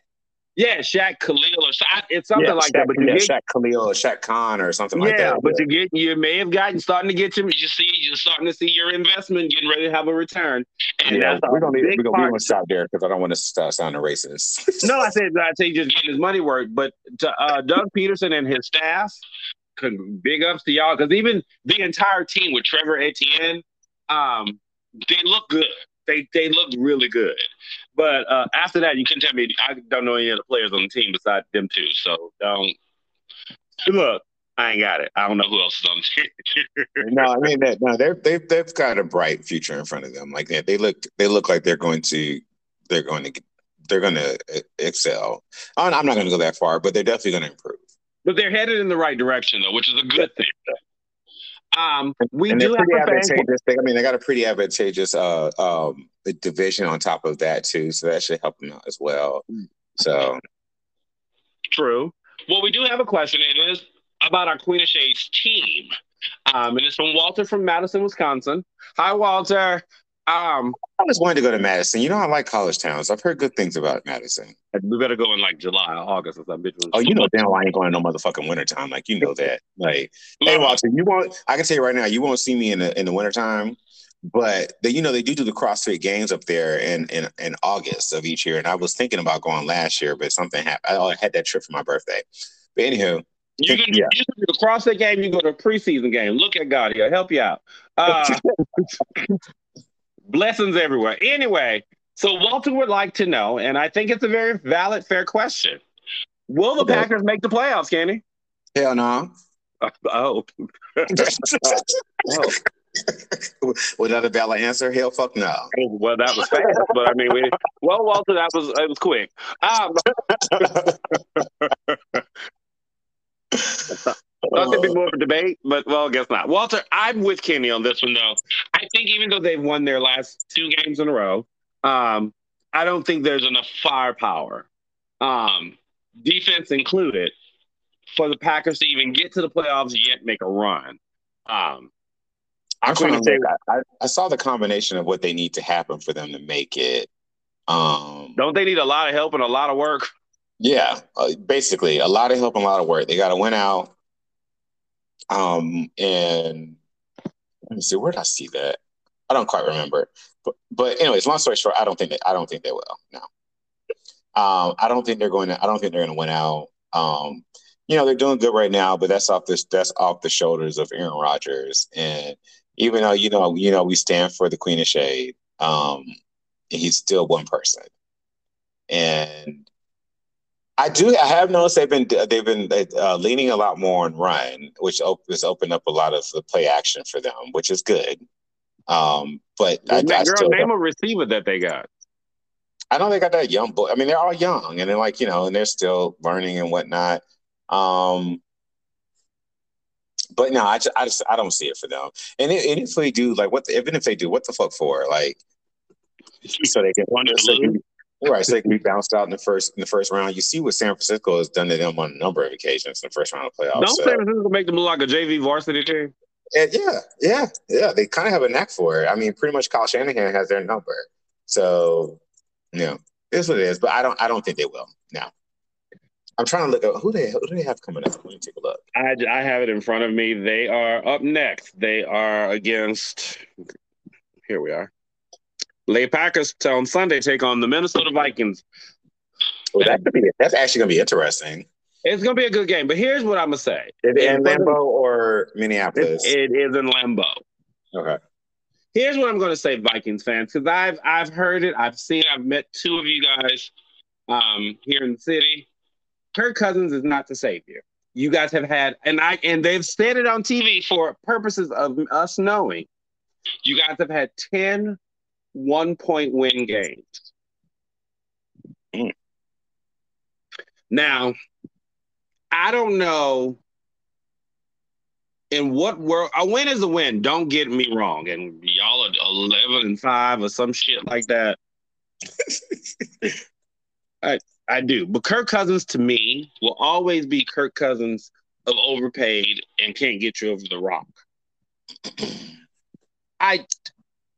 Yeah, Shaq Khalil or it's something yeah, like Shaq, that. But you yeah, get, Shaq Khalil or Shaq Khan or something yeah, like that. but you get you may have gotten starting to get your you see you're starting to see your investment getting ready to have a return. And yeah, we're gonna we're gonna, we're gonna stop there because I don't want to start sounding racist. no, I said I say just getting his money worth. But to, uh, Doug Pederson and his staff, big ups to y'all because even the entire team with Trevor Etienne, um, they look good. They they look really good. But uh, after that, you can tell me I don't know any other players on the team besides them two. So don't look. I ain't got it. I don't know who else is on there. no, I mean that. No, they're they've they've got a bright future in front of them. Like they, they look they look like they're going to they're going to they're going to excel. I'm not going to go that far, but they're definitely going to improve. But they're headed in the right direction, though, which is a good thing. Um, we and do have advantageous. They, I mean, they got a pretty advantageous uh, um, division on top of that too, so that should help them out as well. So, true. Well, we do have a question. It is about our Queen of Shades team, um, and it's from Walter from Madison, Wisconsin. Hi, Walter. Um, I just wanted to go to Madison. You know, I like college towns. I've heard good things about Madison. We better go in like July or August or something. Oh, you know, damn, I ain't going no motherfucking wintertime. Like, you know that. Like, hey, Walter, you won't. I can tell you right now, you won't see me in the in the wintertime. But they, you know, they do do the CrossFit Games up there in, in in August of each year, and I was thinking about going last year, but something happened. I had that trip for my birthday. But anywho, you can, yeah. you can do a CrossFit game. You go to a preseason game. Look at God. He'll help you out. Uh, blessings everywhere. Anyway, so Walter would like to know, and I think it's a very valid, fair question. Will the Packers make the playoffs, Kenny? Hell no. Uh, oh. oh. Without a valid answer, hell, fuck no. Well, that was fast, but I mean, we, well, Walter, that was it was quick. Um, Thought there'd be more of a debate, but well, I guess not. Walter, I'm with Kenny on this one though. I think even though they've won their last two games in a row, um, I don't think there's enough firepower, um, defense included, for the Packers to even get to the playoffs yet make a run. Um, I'm trying to say I, I, saw the combination of what they need to happen for them to make it. Um, don't they need a lot of help and a lot of work? Yeah, uh, basically a lot of help and a lot of work. They got to win out. Um, and let me see, where did I see that? I don't quite remember. But but anyways, long story short, I don't think they I don't think they will. No. Um, I don't think they're going to I don't think they're gonna win out. Um, you know, they're doing good right now, but that's off this that's off the shoulders of Aaron Rodgers. And even though, you know, you know, we stand for the Queen of Shade, um, he's still one person. And I do. I have noticed they've been they've been uh, leaning a lot more on run, which op- has opened up a lot of the play action for them, which is good. Um, but I, I girl, name a receiver that they got. I know they got that young boy. I mean, they're all young, and they're like you know, and they're still learning and whatnot. Um, but no, I just, I just I don't see it for them. And, it, and if they do, like, what the, even if they do, what the fuck for? Like, so they can so Right, so they can be bounced out in the first in the first round. You see what San Francisco has done to them on a number of occasions in the first round of playoffs. Don't so. San Francisco make them look like a JV varsity team? And yeah, yeah, yeah. They kind of have a knack for it. I mean, pretty much Kyle Shanahan has their number. So, you know, it's what it is. But I don't I don't think they will. Now. I'm trying to look at who they who do they have coming up. Let me take a look. I, I have it in front of me. They are up next. They are against. Here we are. Lay Packers on Sunday take on the Minnesota Vikings. Well, that be, that's actually going to be interesting. It's going to be a good game. But here's what I'm going to say: Is in Lambeau or Minneapolis? it, it is in Lambeau. Okay. Here's what I'm going to say, Vikings fans, because I've I've heard it, I've seen, I've met two of you guys um, here in the city. Kirk Cousins is not the savior. You guys have had, and I and they've said it on TV for purposes of us knowing. You guys have had ten one point win games. Mm. Now, I don't know in what world a win is a win. Don't get me wrong. And y'all are eleven and five or some shit like that. I I do. But Kirk Cousins to me will always be Kirk Cousins of overpaid and can't get you over the rock. I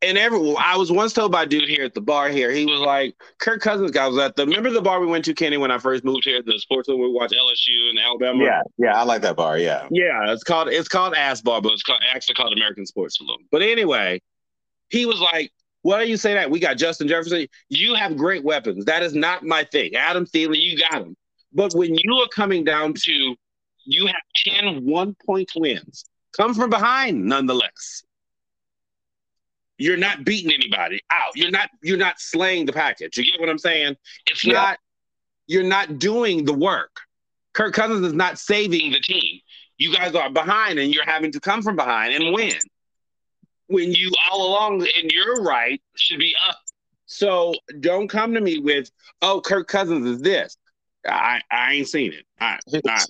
and every I was once told by a dude here at the bar here, he was like, Kirk Cousins guy was at the remember the bar we went to, Kenny, when I first moved here, the sports we watched LSU and Alabama. Yeah, yeah, I like that bar. Yeah. Yeah, it's called it's called Ass Bar, but it's called, actually called American Sports Saloon. But anyway, he was like, Why do you say that? We got Justin Jefferson. You have great weapons. That is not my thing. Adam Thielen, you got him. But when you are coming down to you have 10 one point wins, come from behind nonetheless you're not beating anybody out. You're not you're not slaying the package. You get what I'm saying? It's yeah. not you're not doing the work. Kirk Cousins is not saving the team. You guys are behind and you're having to come from behind and win. When you all along and you're right should be up. So don't come to me with, oh, Kirk Cousins is this. I, I ain't seen it. I, I.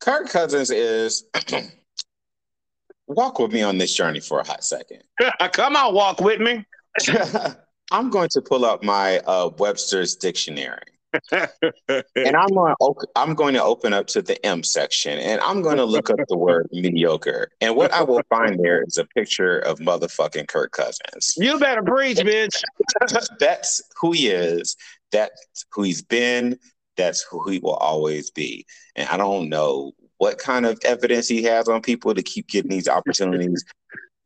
Kirk Cousins is walk with me on this journey for a hot second. Come on, walk with me. I'm going to pull up my uh, Webster's dictionary. and I'm going to, I'm going to open up to the M section and I'm going to look up the word mediocre. And what I will find there is a picture of motherfucking Kirk Cousins. You better preach, bitch. That's who he is. That's who he's been. That's who he will always be. And I don't know what kind of evidence he has on people to keep getting these opportunities.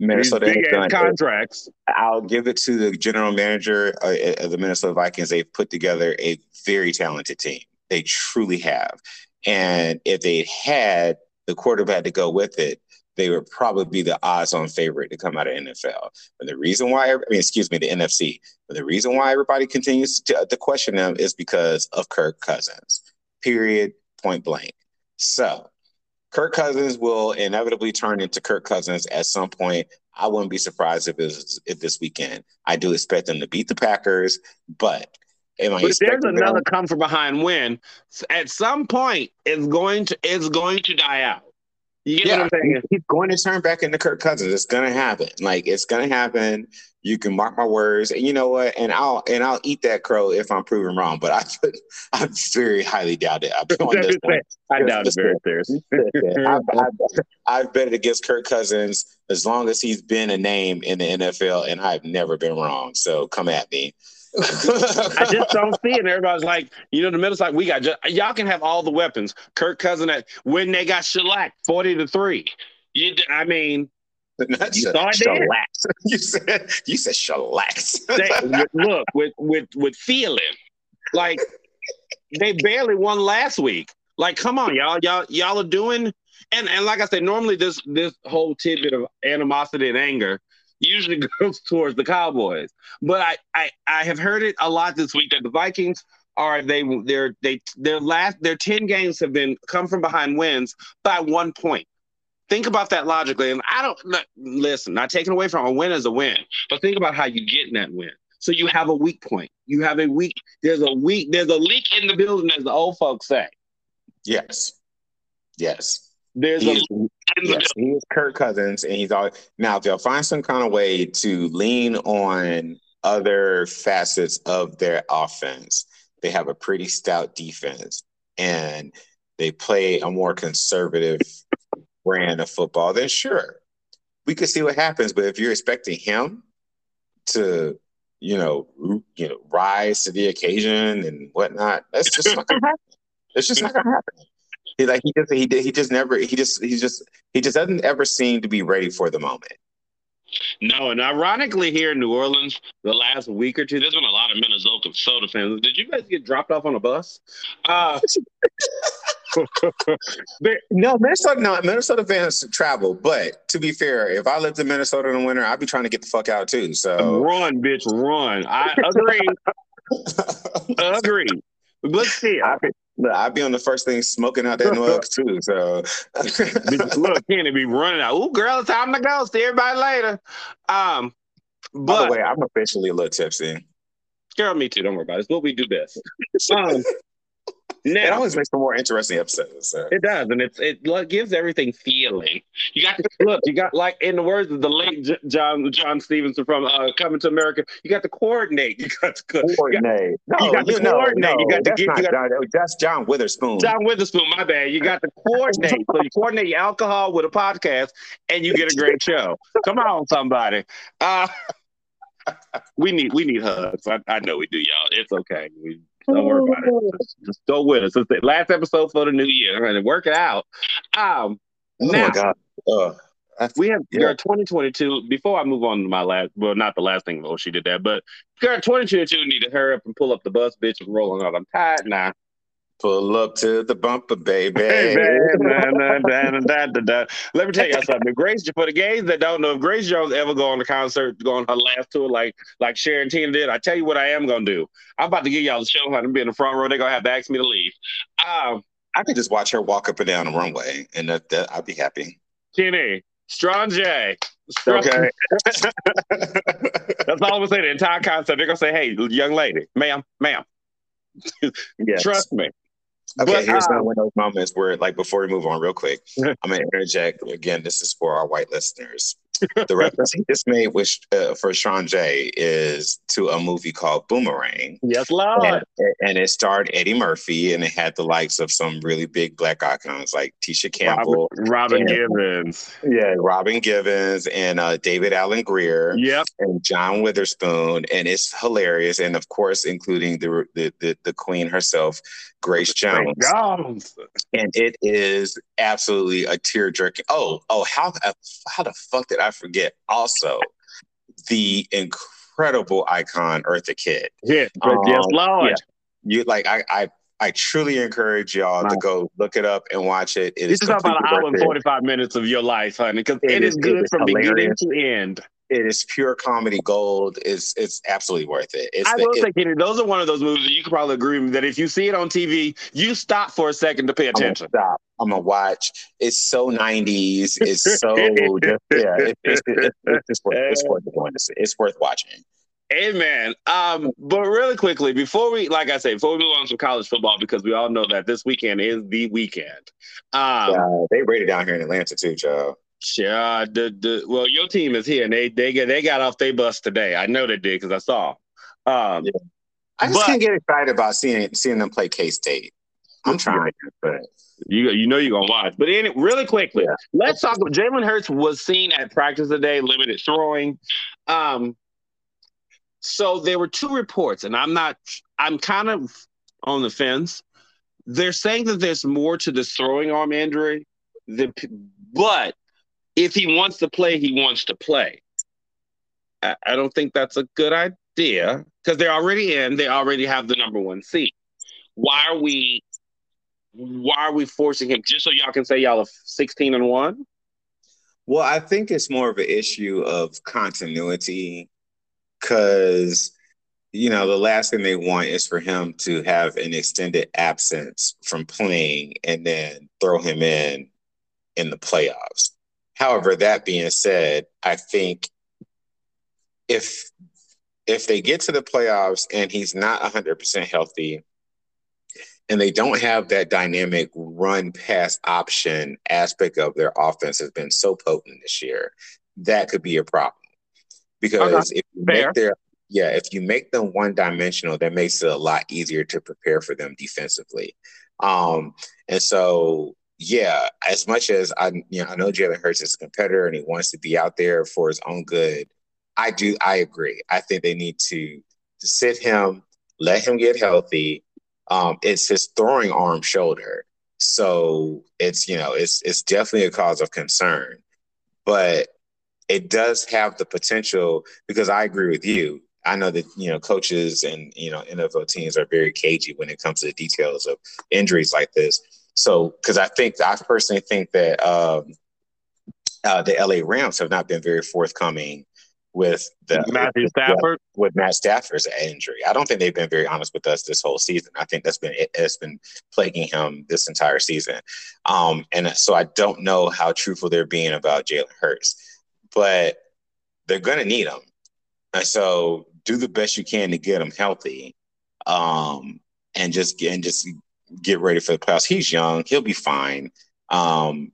Minnesota big contracts. I'll give it to the general manager uh, of the Minnesota Vikings. They've put together a very talented team. They truly have. And if they had the quarterback to go with it, they would probably be the odds-on favorite to come out of NFL. And the reason why, I mean, excuse me, the NFC. But the reason why everybody continues to, to question them is because of Kirk Cousins. Period. Point blank. So Kirk Cousins will inevitably turn into Kirk Cousins at some point. I wouldn't be surprised if it's if this weekend. I do expect them to beat the Packers, but am I but there's another them? come from behind win, at some point it's going to it's going to die out. You get yeah, what I'm saying? He's going to turn back into Kirk Cousins. It's gonna happen. Like it's gonna happen. You can mark my words, and you know what? And I'll and I'll eat that crow if I'm proven wrong. But I, I very highly doubt it. I've on this one. I doubt it very seriously. I've, I've, I've bet against Kirk Cousins as long as he's been a name in the NFL, and I've never been wrong. So come at me. I just don't see it. And everybody's like, you know, the middle side, we got just, y'all can have all the weapons. Kirk Cousin at when they got shellacked 40 to 3. You I mean, not you thought shellacked. you said you said shellacked. look, with with with feeling. Like they barely won last week. Like, come on, y'all, y'all, y'all are doing and and like I said, normally this this whole tidbit of animosity and anger usually goes towards the Cowboys. But I, I I have heard it a lot this week that the Vikings are they their they their last their 10 games have been come from behind wins by one point. Think about that logically. And I don't listen, not taking away from a win is a win, but think about how you get in that win. So you have a weak point. You have a weak, there's a weak, there's a leak in the building, as the old folks say. Yes. Yes. There's he a is, yes, he is Kirk Cousins, and he's all now if they'll find some kind of way to lean on other facets of their offense, they have a pretty stout defense and they play a more conservative brand of football, then sure, we could see what happens. But if you're expecting him to, you know, you know, rise to the occasion and whatnot, that's just not gonna happen. It's just not gonna happen. He like he just he did he just never he just he just he just doesn't ever seem to be ready for the moment. No, and ironically, here in New Orleans, the last week or two, there's been a lot of Minnesota soda fans. Did you guys get dropped off on a bus? Uh, no, Minnesota. No, Minnesota fans travel. But to be fair, if I lived in Minnesota in the winter, I'd be trying to get the fuck out too. So run, bitch, run. I agree. agree. Let's see. I'd be, I'd be on the first thing smoking out that nugs too. So look, Kenny be running out. Ooh, girl, it's time to go. See everybody later. Um, but, by the way, I'm officially a little tipsy. Girl, me too. Don't worry about it. It's what we do best. Um, now, it always makes for more interesting episodes. So. It does, and it's it gives everything feeling. You got to look. You got like in the words of the late John John Stevenson from uh, Coming to America. You got to coordinate. You got to coordinate. You got, no, you got to coordinate. No, you got to get. You got, that's John Witherspoon. John Witherspoon. My bad. You got to coordinate. so you coordinate your alcohol with a podcast, and you get a great show. Come on, somebody. Uh, we need we need hugs. I, I know we do, y'all. It's okay. We don't worry about it. Just, just go with us. It's the last episode for the new year and work it out. Um, oh now, my God. Uh, we have yeah. 2022. Before I move on to my last, well, not the last thing, oh, she did that, but girl, 2022 need to hurry up and pull up the bus, bitch, and rolling out. I'm tired now. Pull up to the bumper, baby. Let me tell you something. Grace, for the gays that don't know, if Grace Jones ever go on a concert, go on her last tour like like Sharon Tina did, I tell you what I am gonna do. I'm about to give y'all the show. I'm be in the front row. They're gonna have to ask me to leave. Um, I could just watch her walk up and down the runway, and that, that I'd be happy. Kenny, Strong J. Okay. That's all I'm gonna say. The entire concept. They're gonna say, "Hey, young lady, ma'am, ma'am, Yes. trust me." Okay, But, here's um, one of those moments where, like, before we move on, real quick, I'm gonna interject again. This is for our white listeners. The reference he just made with, uh, for Sean J is to a movie called Boomerang, Yes, Lord. and, and it starred Eddie Murphy, and it had the likes of some really big black icons like Tisha Campbell, Robin, Robin Yeah. Givens. yeah, Robin Givens, and uh, David Alan Grier. Yep. and John Witherspoon, and it's hilarious. And of course, including the the the, the queen herself, Grace Jones. Jones. And it is absolutely a tear jerking. Oh, oh, how how the fuck did I forget? Also, the incredible icon Eartha Kitt. Yes, Um, yes, Lord. yeah. You like I I. I truly encourage y'all to go look it up and watch it. It This is about an hour and 45 minutes of your life, honey, because It it is- good from beginning to end. It is pure comedy gold. It's it's absolutely worth it. It's I the- will say, Kenny, those are one of those movies that you could probably agree with me that if you see it on TV, you stop for a second to pay I'm attention. stop. I'm gonna watch. It's so '90s. It's so just, yeah. It, it's it's it's just worth it's worth going to see. It's worth watching. Amen. Um, but really quickly, before we, like I say, before we move on to college football, because we all know that this weekend is the weekend. Um, Uh, they rated down here in Atlanta too, Joe. Sure. The, the, well, your team is here, and they they get they got off their bus today. I know they did because I saw. Um, Yeah. I just But- can't get excited about seeing seeing them play K State. I'm trying, but You you know you're gonna watch. But in really quickly, Yeah. let's talk about Jalen Hurts was seen at practice today, limited throwing. Um so there were two reports, and I'm not I'm kind of on the fence. They're saying that there's more to this throwing arm injury, than, but if he wants to play, he wants to play. I, I don't think that's a good idea because they're already in. They already have the number one seat. Why are we why are we forcing him just so y'all can say y'all are 16 and 1 well, I think it's more of an issue of continuity because you know the last thing they want is for him to have an extended absence from playing and then throw him in in the playoffs. However, that being said, I think if if they get to the playoffs and he's not 100% healthy and they don't have that dynamic run pass option aspect of their offense has been so potent this year, that could be a problem. Because if you Fair. make their yeah, if you make them one dimensional, that makes it a lot easier to prepare for them defensively. Um, and so yeah, as much as I you know I know Jalen Hurts is a competitor and he wants to be out there for his own good, I do I agree. I think they need to to sit him, let him get healthy. Um, it's his throwing arm shoulder. So it's you know, it's it's definitely a cause of concern. But it does have the potential because I agree with you. I know that you know coaches and you know NFL teams are very cagey when it comes to the details of injuries like this. So, because I think I personally think that um, uh, the LA Rams have not been very forthcoming with the Matthew Stafford with Matt Stafford's injury. I don't think they've been very honest with us this whole season. I think that's been it has been plaguing him this entire season. Um, and so I don't know how truthful they're being about Jalen Hurts, but they're going to need him. And so do the best you can to get him healthy, um, and just get and just get ready for the playoffs. He's young; he'll be fine. Um,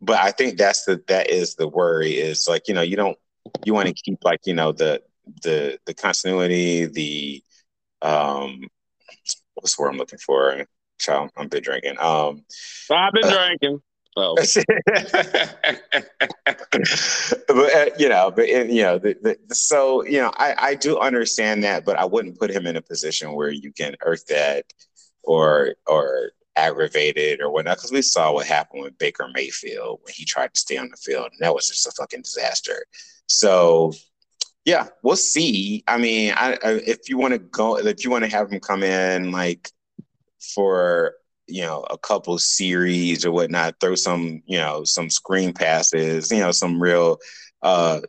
but I think that's the that is the worry is like you know you don't you want to keep like you know the the the continuity the um what's the word I'm looking for child I've been drinking um I've been drinking oh but uh, you know but uh, you know the, the, so you know I I do understand that but I wouldn't put him in a position where you can earth that or or aggravated or whatnot because we saw what happened with Baker Mayfield when he tried to stay on the field and that was just a fucking disaster so yeah, we'll see. I mean, I, I if you want to go, if you want to have him come in like for you know a couple series or whatnot, throw some you know some screen passes, you know some real uh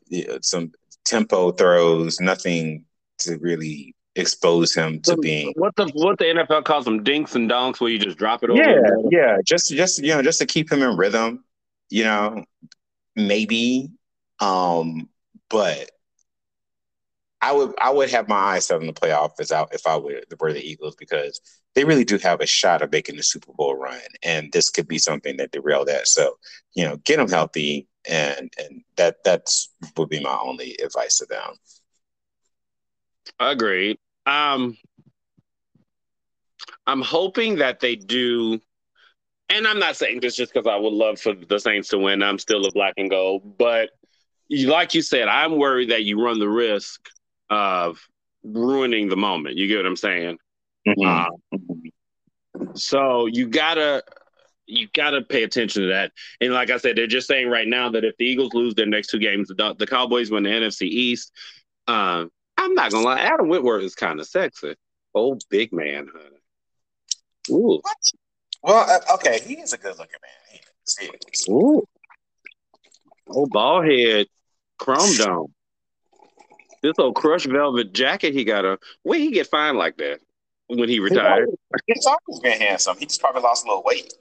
some tempo throws, nothing to really expose him to being what the what the NFL calls them dinks and donks, where you just drop it over. Yeah, yeah, just just you know, just to keep him in rhythm. You know, maybe, um, but I would I would have my eyes set on the playoff as out if I were, were the Eagles because they really do have a shot of making the Super Bowl run, and this could be something that derail that. So you know, get them healthy, and and that that's would be my only advice to them. Agreed. Um, I'm hoping that they do, and I'm not saying this just because I would love for the Saints to win. I'm still a black and gold, but you, like you said, I'm worried that you run the risk of ruining the moment. You get what I'm saying? Mm-hmm. Um, so you gotta you gotta pay attention to that. And like I said, they're just saying right now that if the Eagles lose their next two games, the, the Cowboys win the NFC East. Uh, I'm not gonna lie, Adam Whitworth is kind of sexy. Old big man, honey. Ooh. What? Well, uh, okay, he is a good looking man. He is. Ooh. Old ball head, chrome dome. This old crushed velvet jacket he got on. Where he get fine like that when he retired? He's always been handsome. He just probably lost a little weight.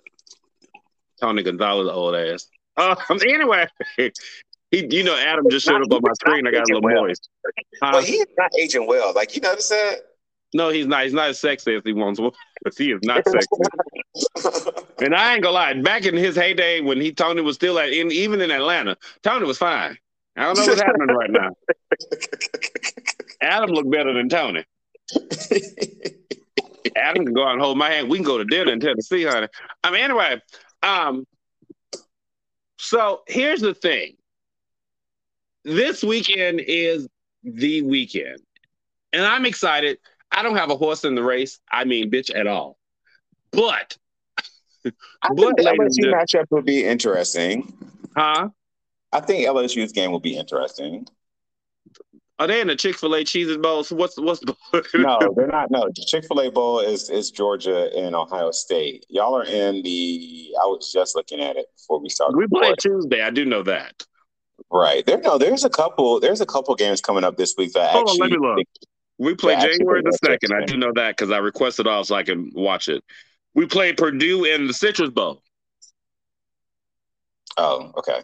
Tony Gonzalez, old ass. Uh, anyway, he, you know, Adam just showed up on my screen. I got a little well. moist. Huh? But he's not aging well. Like you notice that? No, he's not. He's not as sexy as he once was. he is not sexy. and I ain't gonna lie. Back in his heyday, when he Tony was still at, in, even in Atlanta, Tony was fine. I don't know what's happening right now. Adam looked better than Tony. Adam can go out and hold my hand. We can go to dinner in Tennessee, honey. I mean, anyway. Um. So here's the thing. This weekend is the weekend, and I'm excited. I don't have a horse in the race. I mean, bitch, at all. But, I but think the LSU matchup would be interesting. Huh? I think LSU's game will be interesting. Are they in the Chick Fil A Cheez Bowl? So what's what's the no? They're not. No, the Chick Fil A Bowl is is Georgia and Ohio State. Y'all are in the. I was just looking at it before we started. We play Tuesday. I do know that. Right there. No, there's a couple. There's a couple games coming up this week that Hold actually. On, let me look. We play January the second. I do know that because I requested off so I can watch it. We play Purdue in the Citrus Bowl. Oh, okay.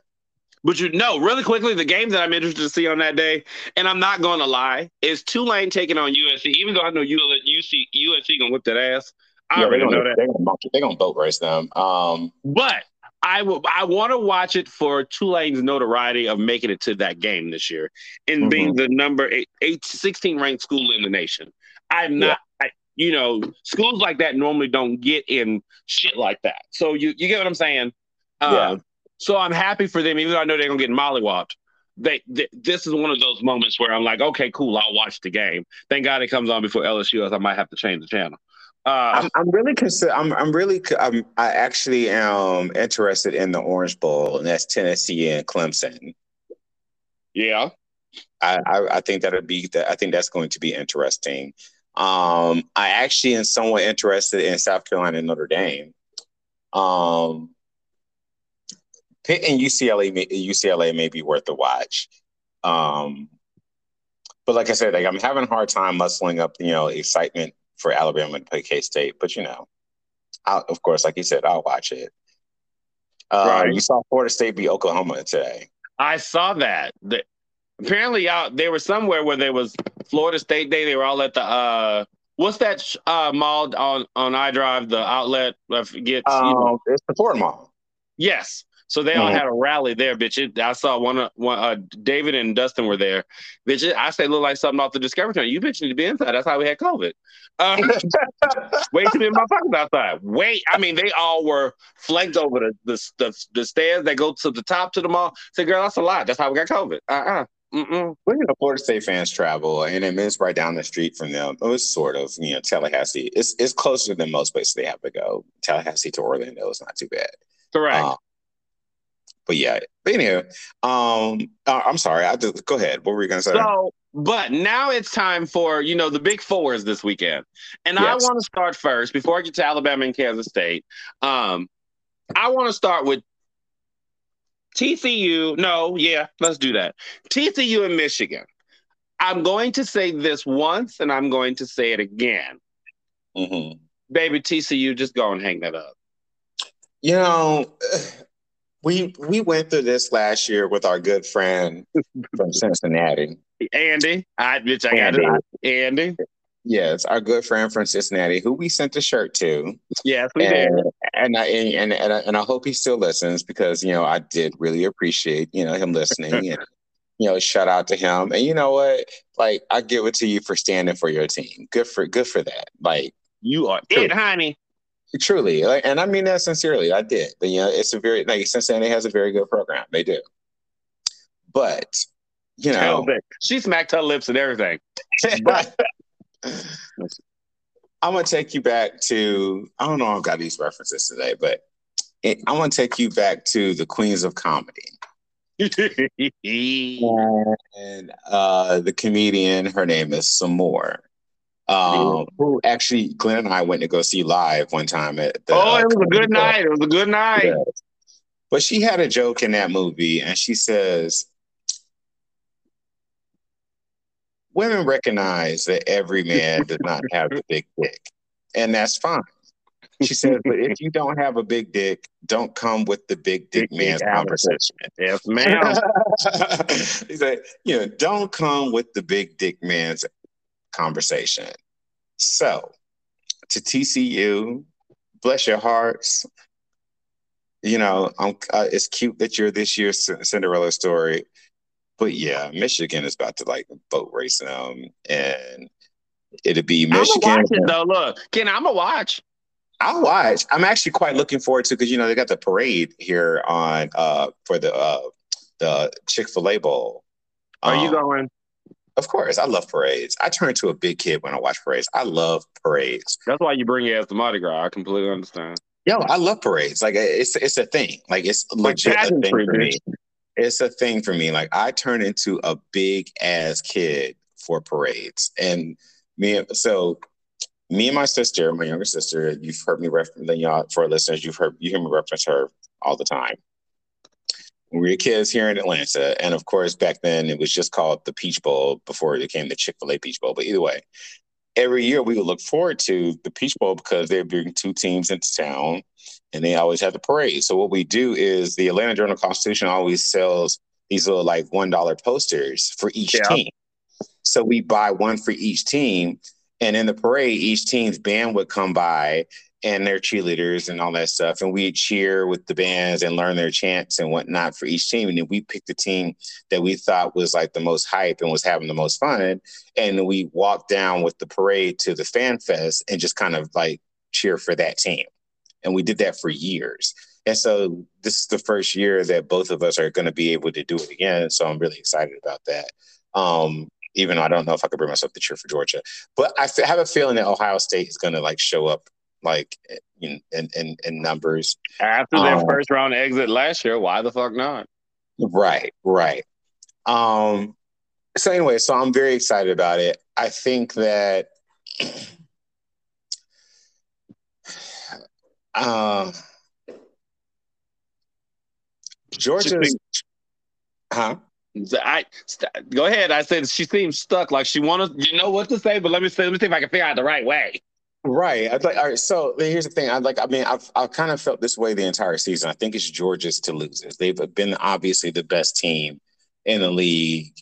But you know, really quickly, the game that I'm interested to see on that day, and I'm not going to lie, is Tulane taking on USC. Even though I know USC USC gonna whip that ass, I yeah, already know that they're gonna, they're gonna boat race them. Um, but I will. I want to watch it for Tulane's notoriety of making it to that game this year and mm-hmm. being the number eight, eight, 16 ranked school in the nation. I'm not. Yeah. I, you know, schools like that normally don't get in shit like that. So you you get what I'm saying? Uh, yeah. So I'm happy for them, even though I know they're gonna get mollywopped. They, they, this is one of those moments where I'm like, okay, cool, I'll watch the game. Thank God it comes on before LSU, else I might have to change the channel. Uh, I'm, I'm, really consider. I'm, I'm really. I'm, I actually am interested in the Orange Bowl, and that's Tennessee and Clemson. Yeah, I, I, I think that'll be. That I think that's going to be interesting. Um, I actually am somewhat interested in South Carolina and Notre Dame. Um, Pitt and UCLA, UCLA may be worth a watch. Um, but like I said, like I'm having a hard time muscling up, you know, excitement for Alabama to play K State. But you know, I'll, of course, like you said, I'll watch it. Uh, right. You saw Florida State beat Oklahoma today. I saw that. The, apparently, out there were somewhere where there was Florida State Day. They were all at the uh, what's that uh, mall on on iDrive? The outlet. I forget. Um, you know. It's the Ford Mall. Yes. So they all mm-hmm. had a rally there, bitch. It, I saw one, one uh, David and Dustin were there. Bitch, it, I say look like something off the Discovery Channel. You bitch need to be inside. That's how we had COVID. Uh, wait to be in my pockets outside. Wait, I mean, they all were flanked over the, the the, the stairs that go to the top to the mall. Say, girl, that's a lot. That's how we got COVID. Uh uh-uh. Mm-mm. Well, you know, Florida State fans travel, and it means right down the street from them. It was sort of, you know, Tallahassee. It's it's closer than most places they have to go. Tallahassee to Orlando is not too bad. Correct. Um, but yeah, but anyhow, um, uh, I'm sorry. I just go ahead. What were you gonna say? So, but now it's time for you know the big fours this weekend, and yes. I want to start first before I get to Alabama and Kansas State. Um, I want to start with TCU. No, yeah, let's do that. TCU and Michigan. I'm going to say this once, and I'm going to say it again. Mm-hmm. Baby TCU, just go and hang that up. You know, we we went through this last year with our good friend from Cincinnati, Andy. I bitch, I got it. Andy. Yes, our good friend from Cincinnati, who we sent the shirt to. Yes, we and, did. And I and, and and I hope he still listens because you know I did really appreciate you know him listening and you know shout out to him. And you know what, like I give it to you for standing for your team. Good for good for that. Like you are it, honey. Truly, like, and I mean that sincerely. I did. But, you know, it's a very like Cincinnati has a very good program. They do. But you know, she smacked her lips and everything. but I'm gonna take you back to I don't know I've got these references today, but it, I'm gonna take you back to the Queens of Comedy. and uh, the comedian, her name is Sommore. Um, who actually Glenn and I went to go see live one time at the, Oh, it was a good night. It was a good night. Yeah. But she had a joke in that movie, and she says, women recognize that every man does not have a big dick, and that's fine. She says, but if you don't have a big dick, don't come with the big dick big man's conversation. Yes, ma'am. He said, you know, don't come with the big dick man's conversation. So, to TCU, bless your hearts. You know, uh, it's cute that you're this year's Cinderella story but yeah, Michigan is about to like boat race them, and it'll be Michigan. I'm watch it though. Look, Ken, I'm a watch. I'll watch. I'm actually quite looking forward to because you know they got the parade here on uh for the uh the Chick Fil A Bowl. Are um, you going? Of course, I love parades. I turn into a big kid when I watch parades. I love parades. That's why you bring it as the Mardi Gras. I completely understand. Yo, I love parades. Like it's it's a thing. Like it's legit like a thing for me it's a thing for me. Like I turn into a big ass kid for parades, and me. So me and my sister, my younger sister, you've heard me reference. Y'all, for listeners, you've heard you hear me reference her all the time. When we were kids here in Atlanta, and of course back then it was just called the Peach Bowl before it became the Chick Fil A Peach Bowl. But either way, every year we would look forward to the Peach Bowl because they bring two teams into town and they always have the parade. So what we do is the Atlanta Journal Constitution always sells these little like one dollar posters for each yeah. team. So we buy one for each team, and in the parade, each team's band would come by and their cheerleaders and all that stuff, and we cheer with the bands and learn their chants and whatnot for each team. And then we picked the team that we thought was like the most hype and was having the most fun, and we walked down with the parade to the fan fest and just kind of like cheer for that team and we did that for years. And so this is the first year that both of us are going to be able to do it again. So I'm really excited about that. Um, even though I don't know if I could bring myself to cheer for Georgia, but I have a feeling that Ohio State is going to like show up like in in, in, in numbers after their um, first round exit last year. Why the fuck not? Right, right. Um, so anyway, so I'm very excited about it. I think that uh, Georgia's, huh? I go ahead. I said she seems stuck, like she wanted. You know what to say, but let me say. Let me see if I can figure out the right way. Right. I'd like. All right. So here's the thing. I like. I mean, I've I've kind of felt this way the entire season. I think it's Georgia's to lose it. They've been obviously the best team in the league,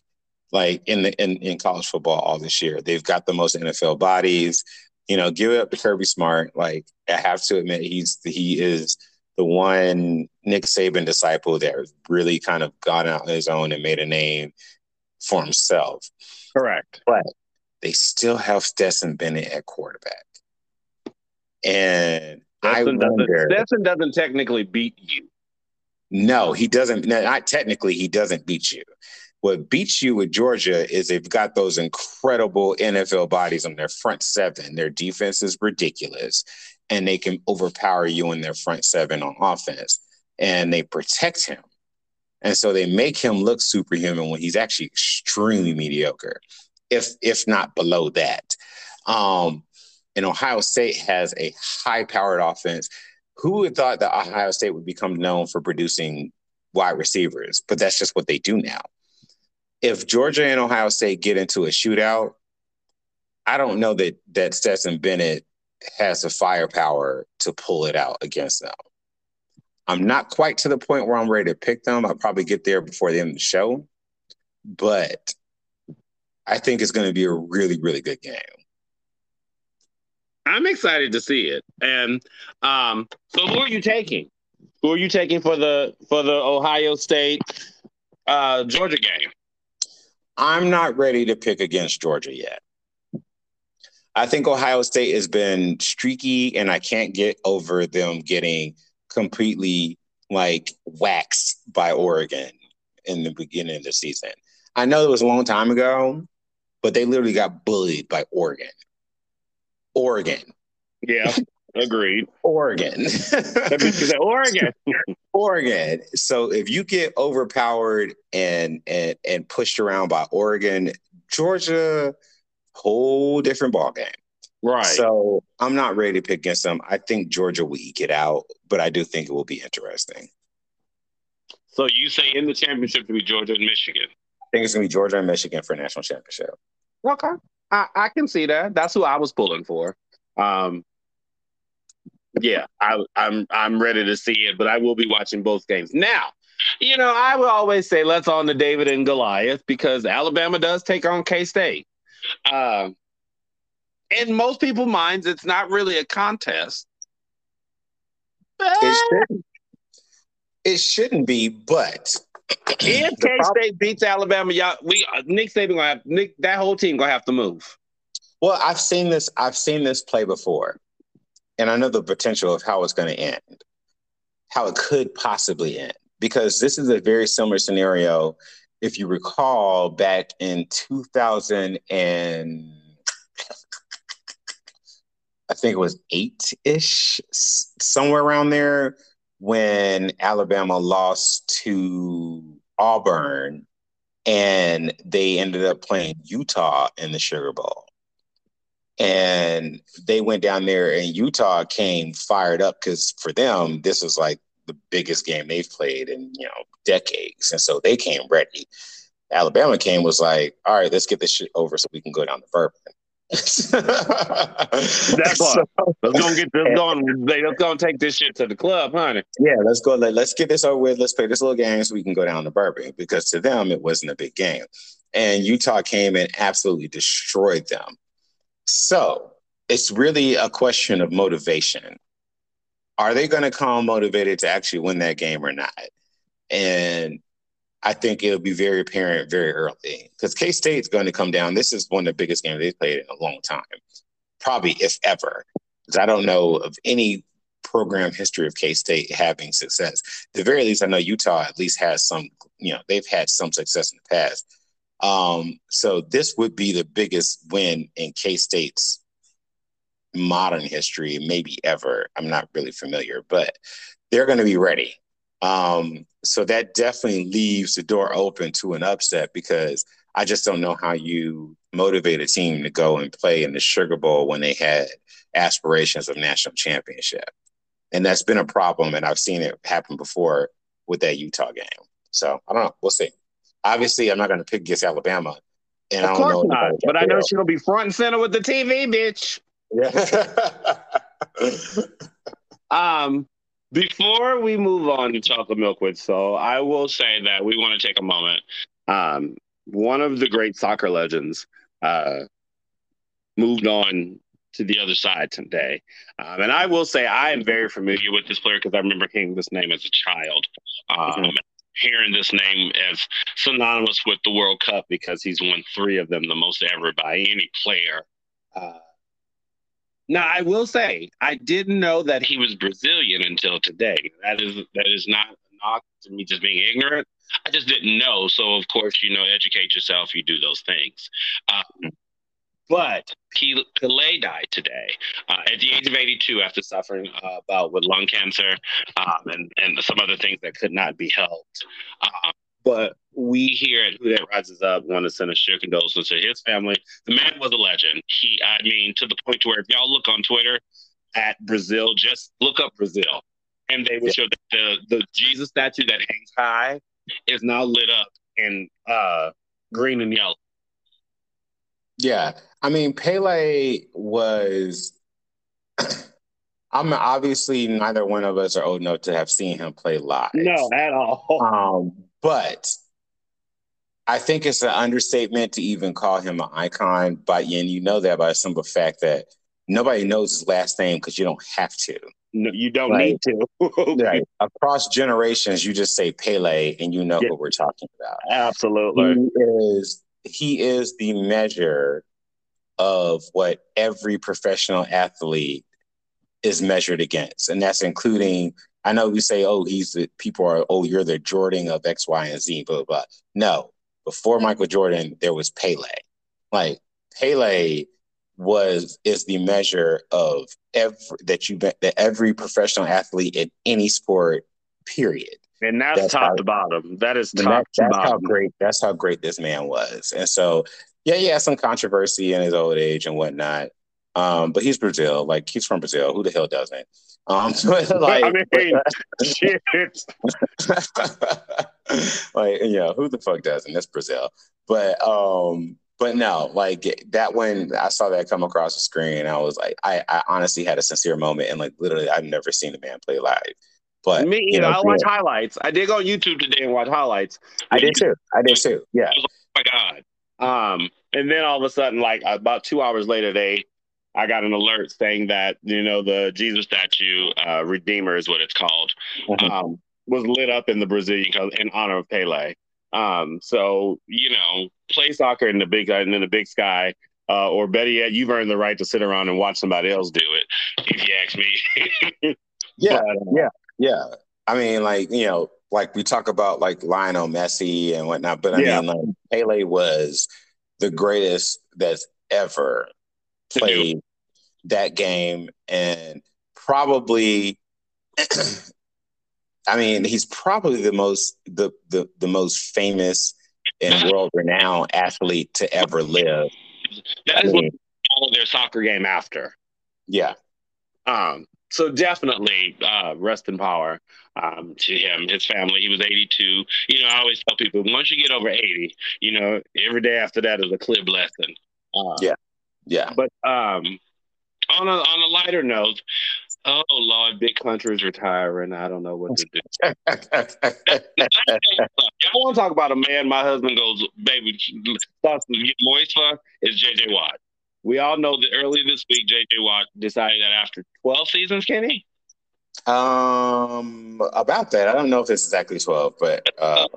like in the in, in college football all this year. They've got the most NFL bodies you know, give it up to Kirby Smart. Like I have to admit, he's he is the one Nick Saban disciple that really kind of got out on his own and made a name for himself. Correct. But they still have Stetson Bennett at quarterback. And Stetson I wonder, doesn't, Stetson doesn't technically beat you. No, he doesn't. Not technically, he doesn't beat you. What beats you with Georgia is they've got those incredible NFL bodies on their front seven. Their defense is ridiculous, and they can overpower you in their front seven on offense. And they protect him. And so they make him look superhuman when he's actually extremely mediocre, if if not below that. Um, and Ohio State has a high-powered offense. Who would have thought that Ohio State would become known for producing wide receivers? But that's just what they do now if Georgia and Ohio State get into a shootout, I don't know that that Stetson Bennett has the firepower to pull it out against them. I'm not quite to the point where I'm ready to pick them. I'll probably get there before the end of the show, but I think it's going to be a really, really good game. I'm excited to see it. And um, so, who are you taking? Who are you taking for the for the Ohio State uh, Georgia game? I'm not ready to pick against Georgia yet. I think Ohio State has been streaky, and I can't get over them getting completely like waxed by Oregon in the beginning of the season. I know it was a long time ago, but they literally got bullied by Oregon. Oregon. Yeah, agreed. Oregon. Oregon. Oregon. So if you get overpowered and and and pushed around by Oregon, Georgia, whole different ball game. Right. So I'm not ready to pick against them. I think Georgia will eke it out, but I do think it will be interesting. So you say in the championship to be Georgia and Michigan? I think it's gonna be Georgia and Michigan for a national championship. Okay. I, I can see that. That's who I was pulling for. Um yeah, I, I'm I'm ready to see it, but I will be watching both games. Now, you know, I will always say let's on to David and Goliath because Alabama does take on K State. Um, in most people's minds, it's not really a contest. It shouldn't, it shouldn't be, but if K State beats Alabama, y'all, we uh, Nick Saban gonna have Nick that whole team gonna have to move. Well, I've seen this. I've seen this play before, and I know the potential of how it's going to end, how it could possibly end, because this is a very similar scenario. If you recall, back in 2000 and I think it was eight ish, somewhere around there, when Alabama lost to Auburn and they ended up playing Utah in the Sugar Bowl. And they went down there, and Utah came fired up because for them, this was like the biggest game they've played in you know decades, and so they came ready. Alabama came was like, all right, let's get this shit over so we can go down to Bourbon. That's So, let's go get this going. Let's go and take this shit to the club, honey. Yeah, let's go. Let, let's get this over with. Let's play this little game so we can go down to Bourbon because to them it wasn't a big game, and Utah came and absolutely destroyed them. So it's really a question of motivation. Are they going to come motivated to actually win that game or not? And I think it'll be very apparent very early because K State's going to come down. This is one of the biggest games they've played in a long time, probably if ever. Because I don't know of any program history of K State having success. At the very least, I know Utah at least has some. You know, they've had some success in the past. Um, so this would be the biggest win in K State's modern history, maybe ever. I'm not really familiar, but they're going to be ready. Um, so that definitely leaves the door open to an upset because I just don't know how you motivate a team to go and play in the Sugar Bowl when they had aspirations of national championship. And that's been a problem, and I've seen it happen before with that Utah game. So I don't know. We'll see. Obviously, I'm not going to pick against Alabama. And of I course not. But I know she'll be front and center with the TV, bitch. Yeah. um, before we move on to chocolate milk with soul, I will say that we want to take a moment. Um, one of the great soccer legends uh, moved on to the other side today. Um, and I will say I am very familiar with this player because I remember hearing this name as a child. Um, mm-hmm. Hearing this name as synonymous with the World Cup because he's won three of them, the most ever by any player. Uh, now, I will say I didn't know that he was Brazilian until today. That is that is not not to me just being ignorant. I just didn't know. So of course, you know, educate yourself. You do those things. Um, but he, Pelé died today uh, at the age of 82 after suffering uh, about with lung cancer um, and and some other things that could not be helped. Um, but we here at Who That Rises Up want to send a sheer condolences to his family. The man was a legend. He, I mean, to the point to where if y'all look on Twitter at Brazil, just look up Brazil, and they will show that the the Jesus statue that hangs high is now lit up in uh, green and yellow. Yeah, I mean Pele was. I'm obviously neither one of us are old enough to have seen him play live. No, at all. Um, but I think it's an understatement to even call him an icon. But and you know that by the simple fact that nobody knows his last name because you don't have to. No, you don't need to. right. Across generations, you just say Pele and you know yeah. what we're talking about. Absolutely. He is he is the measure of what every professional athlete is measured against. And that's including, I know we say, oh, he's the people are, oh, you're the Jordan of X, Y, and Z, blah, blah, blah. No, before Michael Jordan, there was Pele. Like Pele was is the measure of every that you that every professional athlete in any sport, period. And that's, that's top how, to bottom. That is top that, That's bottom. how great. That's how great this man was. And so, yeah, he had some controversy in his old age and whatnot. Um, but he's Brazil. Like he's from Brazil. Who the hell doesn't? Um, like, I mean, shit. like, you know, who the fuck doesn't? That's Brazil. But um, but no, like that when I saw that come across the screen, I was like, I, I honestly had a sincere moment, and like literally, I've never seen a man play live. But me, you know, I watch highlights. I did go on YouTube today and watch highlights. I did too. I did too. Yeah. oh my god. Um, and then all of a sudden, like about two hours later, they I got an alert saying that you know the Jesus statue, uh, Redeemer is what it's called, mm-hmm. um, was lit up in the Brazilian in honor of Pele. Um, so you know, play soccer in the big in the big sky, uh, or better yet, you've earned the right to sit around and watch somebody else do it. If you ask me. yeah, but, uh, yeah, yeah. I mean, like you know, like we talk about like Lionel Messi and whatnot, but I yeah. mean, like Pele was the greatest that's ever played that game and probably I mean, he's probably the most the the, the most famous and world renowned athlete to ever live. That is I mean, what of their soccer game after. Yeah. Um, so definitely uh, rest in power um, to him, his family. He was 82. You know, I always tell people once you get over 80, you know, every day after that is a clear blessing. Uh, yeah, yeah. But um, on a on a lighter note, oh Lord, big country is retiring. I don't know what to do. Y'all want to talk about a man? My husband goes, baby, starts to get moist for is JJ Watt. We all know that earlier this week, JJ Watt decided that after 12 seasons, Kenny. Um, about that, I don't know if it's exactly 12, but uh,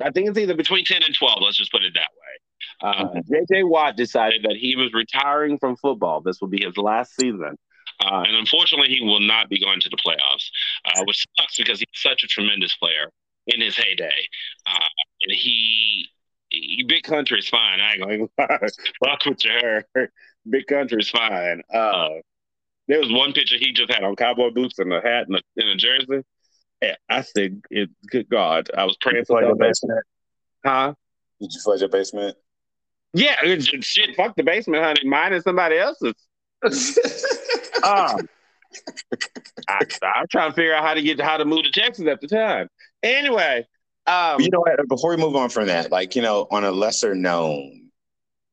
I think it's either between 10 and 12. Let's just put it that way. Uh, JJ Watt decided that he was retiring from football. This will be his last season. Uh, and unfortunately, he will not be going to the playoffs, uh, which sucks because he's such a tremendous player in his heyday. Uh, and he, he, big country is fine. I ain't going to fuck with your Big country is fine. Uh, there was one picture he just had on cowboy boots and a hat and a, and a jersey. Yeah, I said, it, "Good God!" I was praying for your basement. Huh? Did you flood your basement? Yeah, shit, fuck the basement, honey. Mine is somebody else's. um, I, I'm trying to figure out how to get how to move to Texas at the time. Anyway, um, you know what? Before we move on from that, like you know, on a lesser known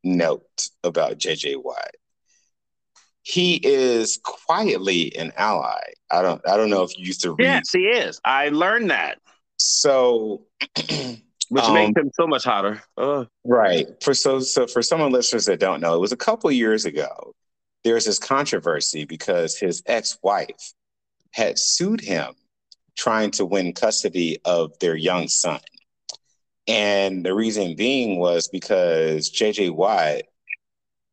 note about JJ Watt, he is quietly an ally. I don't I don't know if you used to read. Yes, he is. I learned that. So which um, makes him so much hotter. Uh. Right. For so so for some of listeners that don't know, it was a couple years ago. There was this controversy because his ex-wife had sued him trying to win custody of their young son. And the reason being was because JJ Watt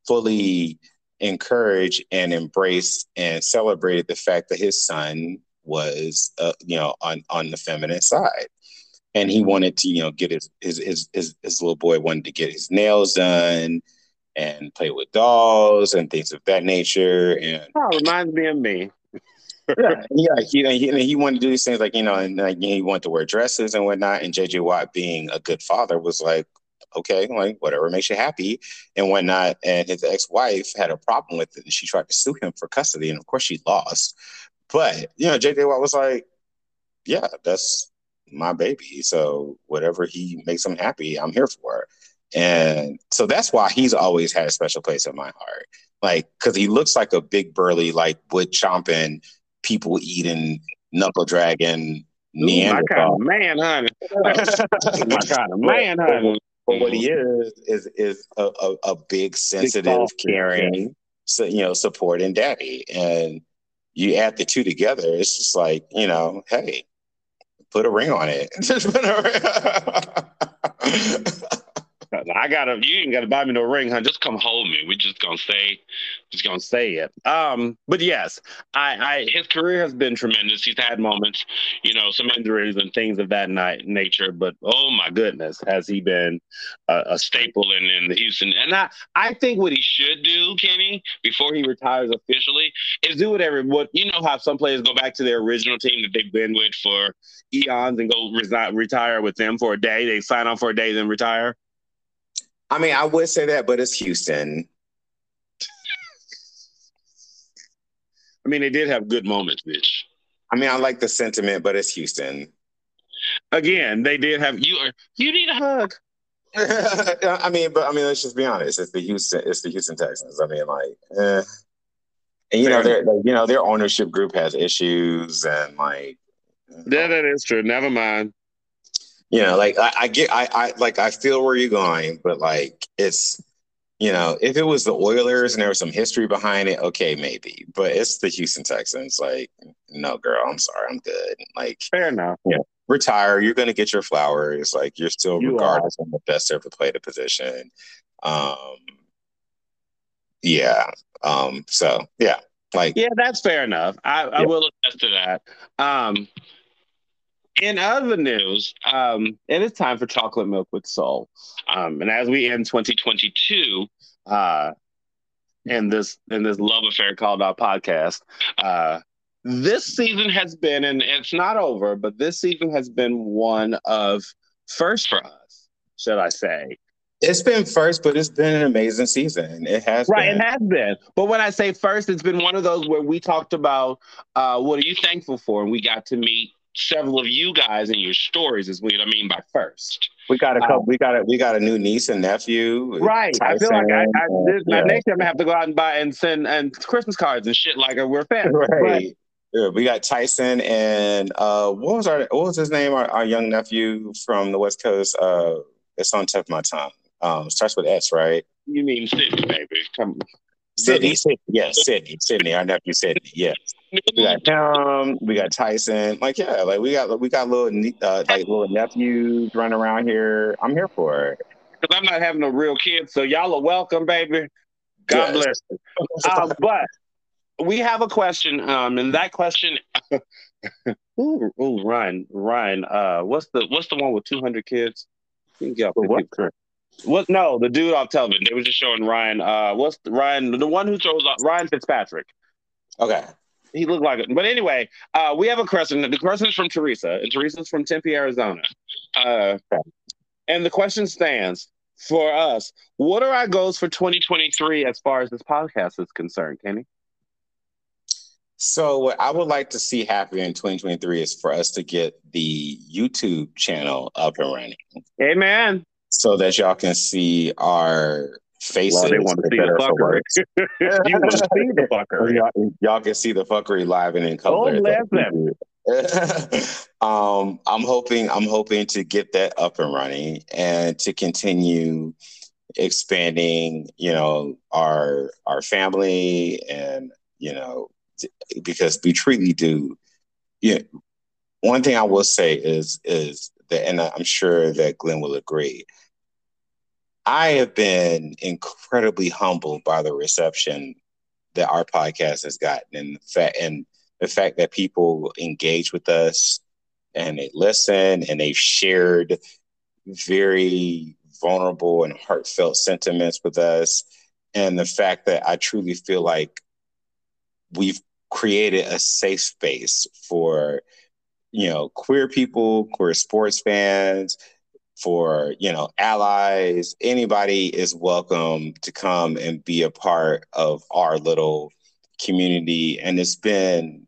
fully encouraged and embraced and celebrated the fact that his son was, uh, you know, on on the feminine side and he wanted to you know get his his his his, his little boy wanted to get his nails done and play with dolls and things of that nature. And oh, reminds me of me. Yeah, yeah he, uh, uh, he, he wanted to do these things like you know and like, he wanted to wear dresses and whatnot. And jj watt being a good father was like okay like whatever makes you happy and whatnot. And his ex-wife had a problem with it and she tried to sue him for custody and of course she lost. But you know jj watt was like yeah that's my baby. So whatever he makes him happy, I'm here for. And so that's why he's always had a special place in my heart. Like, because he looks like a big burly, like wood chomping, people eating, knuckle dragging Neanderthal. my kind of man, honey. my kind of man, honey. But what he is is is a, a, a big, sensitive, caring, so, you know, supporting daddy. And you add the two together, it's just like, you know, hey, put a ring on it. I gotta you ain't gotta buy me no ring, huh? Just come hold me. We just gonna say just gonna say it. Um, but yes, I, I his career has been tremendous. He's had moments, you know, some injuries and things of that night nature, but oh my goodness, has he been a, a staple in, in the Houston and I I think what he should do, Kenny, before he retires officially, is do whatever what you know how some players go back to their original team that they've been with for eons and go resi- retire with them for a day. They sign on for a day, then retire. I mean, I would say that, but it's Houston. I mean, they did have good moments, bitch. I mean, I like the sentiment, but it's Houston. Again, they did have you. Are, you need a hug. I mean, but I mean, let's just be honest. It's the Houston. It's the Houston Texans. I mean, like, eh. and you know, their you know their ownership group has issues, and like, yeah, that is true. Never mind you know, like I, I get, I, I like, I feel where you're going, but like, it's, you know, if it was the Oilers and there was some history behind it, okay, maybe. But it's the Houston Texans. Like, no, girl, I'm sorry, I'm good. Like, fair enough. Yeah, retire. You're going to get your flowers. Like, you're still regarded you regardless of the best ever played a position. Um, yeah. Um. So yeah, like, yeah, that's fair enough. I, I will attest to that. Um in other news, um, it is time for chocolate milk with soul. Um, and as we end 2022, uh, in this in this love affair called our podcast, uh, this season has been, and it's not over, but this season has been one of first for us, should I say? It's been first, but it's been an amazing season. It has right. Been. It has been. But when I say first, it's been one of those where we talked about uh, what are you thankful for, and we got to meet several of you guys in your stories is what I mean by first. We got a couple. Um, we got a we got a new niece and nephew. Right. Tyson, I feel like I, I this, yeah. next year I'm gonna have to go out and buy and send and Christmas cards and shit like we're fans. Right. Yeah, we got Tyson and uh, what was our what was his name? Our, our young nephew from the West Coast. Uh, it's on tip of my tongue. Um, starts with S, right? You mean Sydney, baby? Come. Sydney, Sydney, yes, Sydney, Sydney, our nephew Sydney, yes. We got Tom, we got Tyson, like yeah, like we got we got little uh, like little nephews running around here. I'm here for it because I'm not having a real kid, so y'all are welcome, baby. God yes. bless. uh, but we have a question, um, and that question. ooh, ooh, Ryan, Ryan, uh, what's the what's the one with 200 kids? You can get what? What? No, the dude off television. They were just showing Ryan. Uh, what's the, Ryan? The one who throws off Ryan Fitzpatrick. Okay. He looked like it. But anyway, uh, we have a question. The question is from Teresa, and Teresa's from Tempe, Arizona. Uh. And the question stands for us: What are our goals for 2023 as far as this podcast is concerned, Kenny? So, what I would like to see happen in 2023 is for us to get the YouTube channel up and running. Amen so that y'all can see our faces. Well, they want to see the fuckery. you want to see the fuckery. Y'all, y'all, can see the fuckery live and in color. Oh, um, I'm hoping I'm hoping to get that up and running and to continue expanding, you know, our our family and you know, because we truly do. Yeah, you know, one thing I will say is is that, and I'm sure that Glenn will agree. I have been incredibly humbled by the reception that our podcast has gotten, and the fact and the fact that people engage with us and they listen and they've shared very vulnerable and heartfelt sentiments with us, and the fact that I truly feel like we've created a safe space for you know, queer people, queer sports fans, for you know allies anybody is welcome to come and be a part of our little community and it's been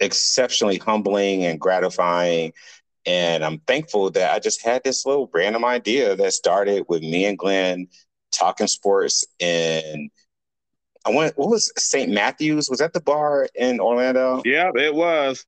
exceptionally humbling and gratifying And I'm thankful that I just had this little random idea that started with me and Glenn talking sports and I went what was St. Matthews? Was that the bar in Orlando? Yeah, it was.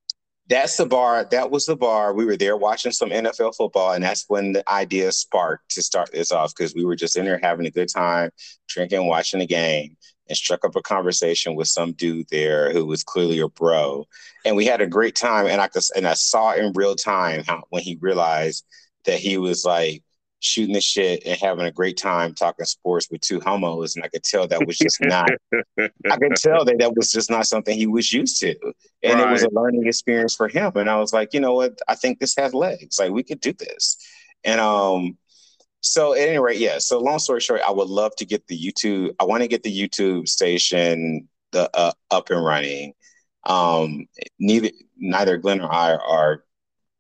That's the bar. That was the bar. We were there watching some NFL football, and that's when the idea sparked to start this off because we were just in there having a good time, drinking, watching the game, and struck up a conversation with some dude there who was clearly a bro, and we had a great time. And I could, and I saw in real time how when he realized that he was like shooting the shit and having a great time talking sports with two homos, and I could tell that was just not. I could tell that that was just not something he was used to, and right. it was a learning experience for him. And I was like, you know what? I think this has legs. Like we could do this, and um. So at any rate, yeah. So long story short, I would love to get the YouTube. I want to get the YouTube station the uh, up and running. Um, neither neither Glenn or I are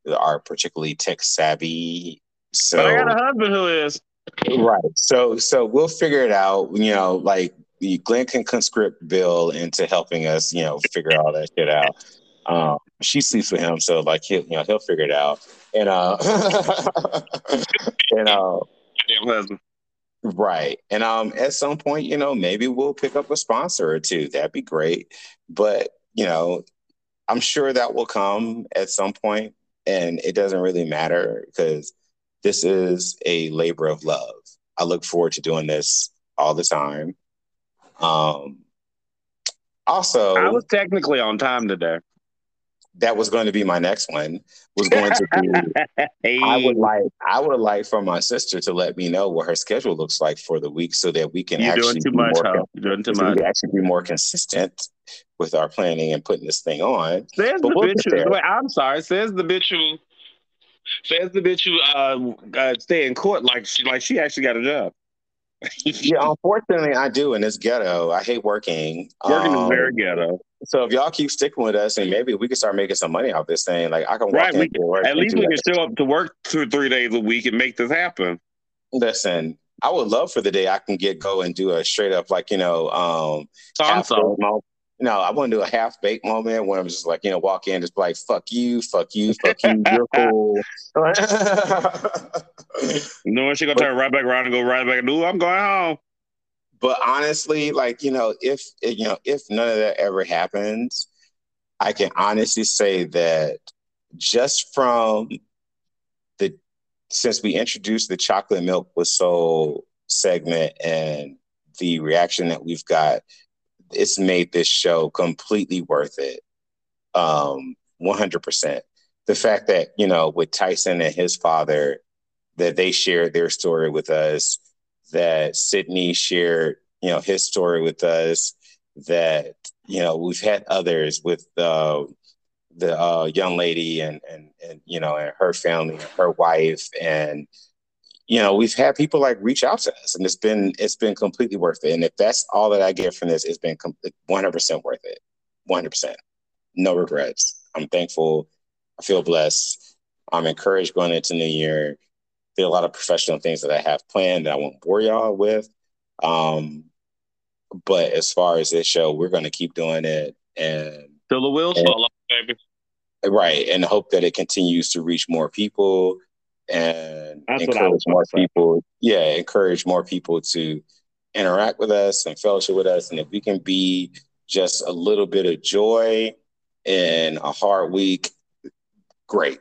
are particularly tech savvy so but I got a husband who is. Right. So so we'll figure it out. You know, like the Glenn can conscript Bill into helping us, you know, figure all that shit out. Um, she sleeps with him, so like he'll you know he'll figure it out. And uh and uh Right. And um at some point, you know, maybe we'll pick up a sponsor or two. That'd be great. But, you know, I'm sure that will come at some point and it doesn't really matter because this is a labor of love. I look forward to doing this all the time. Um, also, I was technically on time today. That was going to be my next one. Was going to be. hey. I would like. I would like for my sister to let me know what her schedule looks like for the week, so that we can You're actually doing too much. More, doing too much. actually be more consistent with our planning and putting this thing on. Says but the we'll bitch who, wait, I'm sorry. Says the bitch who Says the bitch who uh, uh, stay in court like she like she actually got a job. yeah, unfortunately, I do, and it's ghetto. I hate working. Working um, is very ghetto. So if y'all keep sticking with us, and maybe we can start making some money off this thing. Like I can right, we can, at least we can show up to work two or three days a week and make this happen. Listen, I would love for the day I can get go and do a straight up like you know um no, I want to do a half baked moment where I'm just like, you know, walk in, just like, fuck you, fuck you, fuck you, you're cool. no, she gonna turn right back around and go right back. No, I'm going home. But honestly, like you know, if you know, if none of that ever happens, I can honestly say that just from the since we introduced the chocolate milk with soul segment and the reaction that we've got it's made this show completely worth it. Um, 100%. The fact that, you know, with Tyson and his father, that they shared their story with us, that Sydney shared, you know, his story with us, that, you know, we've had others with uh, the uh, young lady and, and, and, you know, and her family, her wife, and, you know, we've had people like reach out to us, and it's been it's been completely worth it. And if that's all that I get from this, it's been one hundred percent worth it. One hundred percent, no regrets. I'm thankful. I feel blessed. I'm encouraged going into New Year. There are a lot of professional things that I have planned that I won't bore y'all with. Um, but as far as this show, we're going to keep doing it and till the wheels fall off, baby. Right, and hope that it continues to reach more people and That's encourage more people. Yeah, encourage more people to interact with us and fellowship with us. And if we can be just a little bit of joy in a hard week, great.